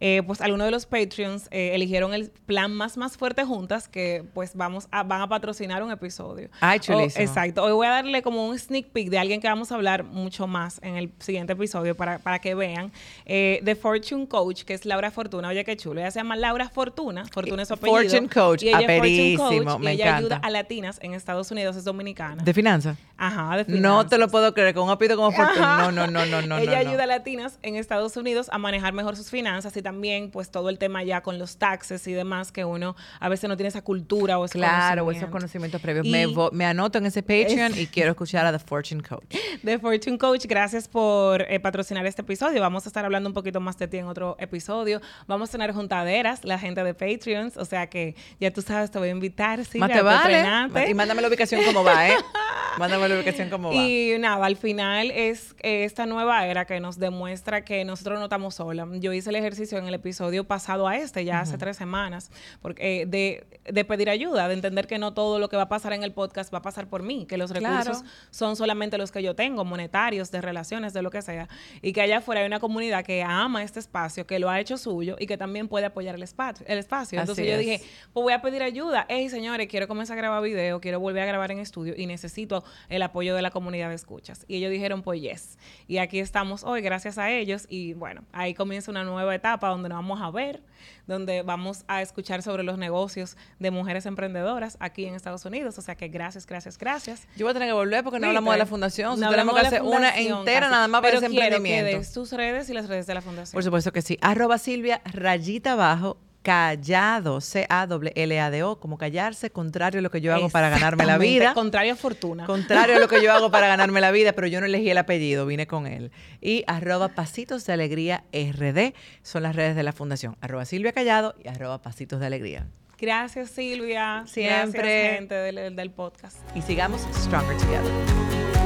eh, pues algunos de los Patreons eh, eligieron el plan más más fuerte juntas que pues vamos a, van a patrocinar un episodio. Ay, chulísimo. exacto. Hoy voy a darle como un sneak peek de alguien que vamos a hablar mucho más en el siguiente episodio para, para que vean. Eh, The Fortune Coach, que es Laura Fortuna. Oye, qué chulo. Ella se llama Laura Fortuna. Fortuna es su apellido. Fortune Coach. Y ella Fortune Coach, me y ella encanta. ayuda a latinas en Estados Unidos. Es dominicana. ¿De finanzas? Ajá, de No te lo finanzas. puedo creer, con un apellido como Fortuna. No, no, no, no, no. (laughs) Ella no, no. ayuda a latinas en Estados Unidos a manejar mejor sus finanzas y también pues todo el tema ya con los taxes y demás que uno a veces no tiene esa cultura o ese Claro, o esos conocimiento. conocimientos previos. Y- Me, vo- me anoto en ese Patreon y quiero escuchar a The Fortune Coach. (laughs) The Fortune Coach, gracias por eh, patrocinar este episodio. Vamos a estar hablando un poquito más de ti en otro episodio. Vamos a tener juntaderas, la gente de Patreons, o sea que ya tú sabes, te voy a invitar, sí, Más te vale. Y mándame la ubicación como va, ¿eh? (laughs) Mándame la ubicación como va. Y nada, al final es eh, esta nueva era que nos demuestra que nosotros no estamos solas. Yo hice el ejercicio en el episodio pasado a este, ya hace tres semanas, porque, eh, de, de pedir ayuda, de entender que no todo lo que va a pasar en el podcast va a pasar por mí, que los Claro. recursos son solamente los que yo tengo, monetarios, de relaciones, de lo que sea, y que allá afuera hay una comunidad que ama este espacio, que lo ha hecho suyo y que también puede apoyar el espacio. El espacio. Entonces Así yo es. dije, pues voy a pedir ayuda. Hey, señores, quiero comenzar a grabar video, quiero volver a grabar en estudio y necesito el apoyo de la comunidad de escuchas. Y ellos dijeron, pues yes. Y aquí estamos hoy gracias a ellos y bueno, ahí comienza una nueva etapa donde nos vamos a ver, donde vamos a escuchar sobre los negocios de mujeres emprendedoras aquí en Estados Unidos. O sea que gracias, gracias, gracias. Yo voy a tener que volver porque no hablamos de la fundación. No tenemos que hacer una entera casi. nada más para ese quiero que emprendimiento. des tus redes y las redes de la fundación. Por supuesto que sí. Arroba Silvia, rayita abajo, callado, C-A-L-L-A-D-O, como callarse, contrario a lo que yo hago para ganarme la vida. Contrario a fortuna. Contrario a lo que yo hago para (laughs) ganarme la vida, pero yo no elegí el apellido, vine con él. Y arroba Pasitos de Alegría RD son las redes de la fundación. Arroba Silvia Callado y arroba Pasitos de Alegría. Gracias, Silvia. Siempre. Gracias, gente del, del podcast. Y sigamos Stronger Together.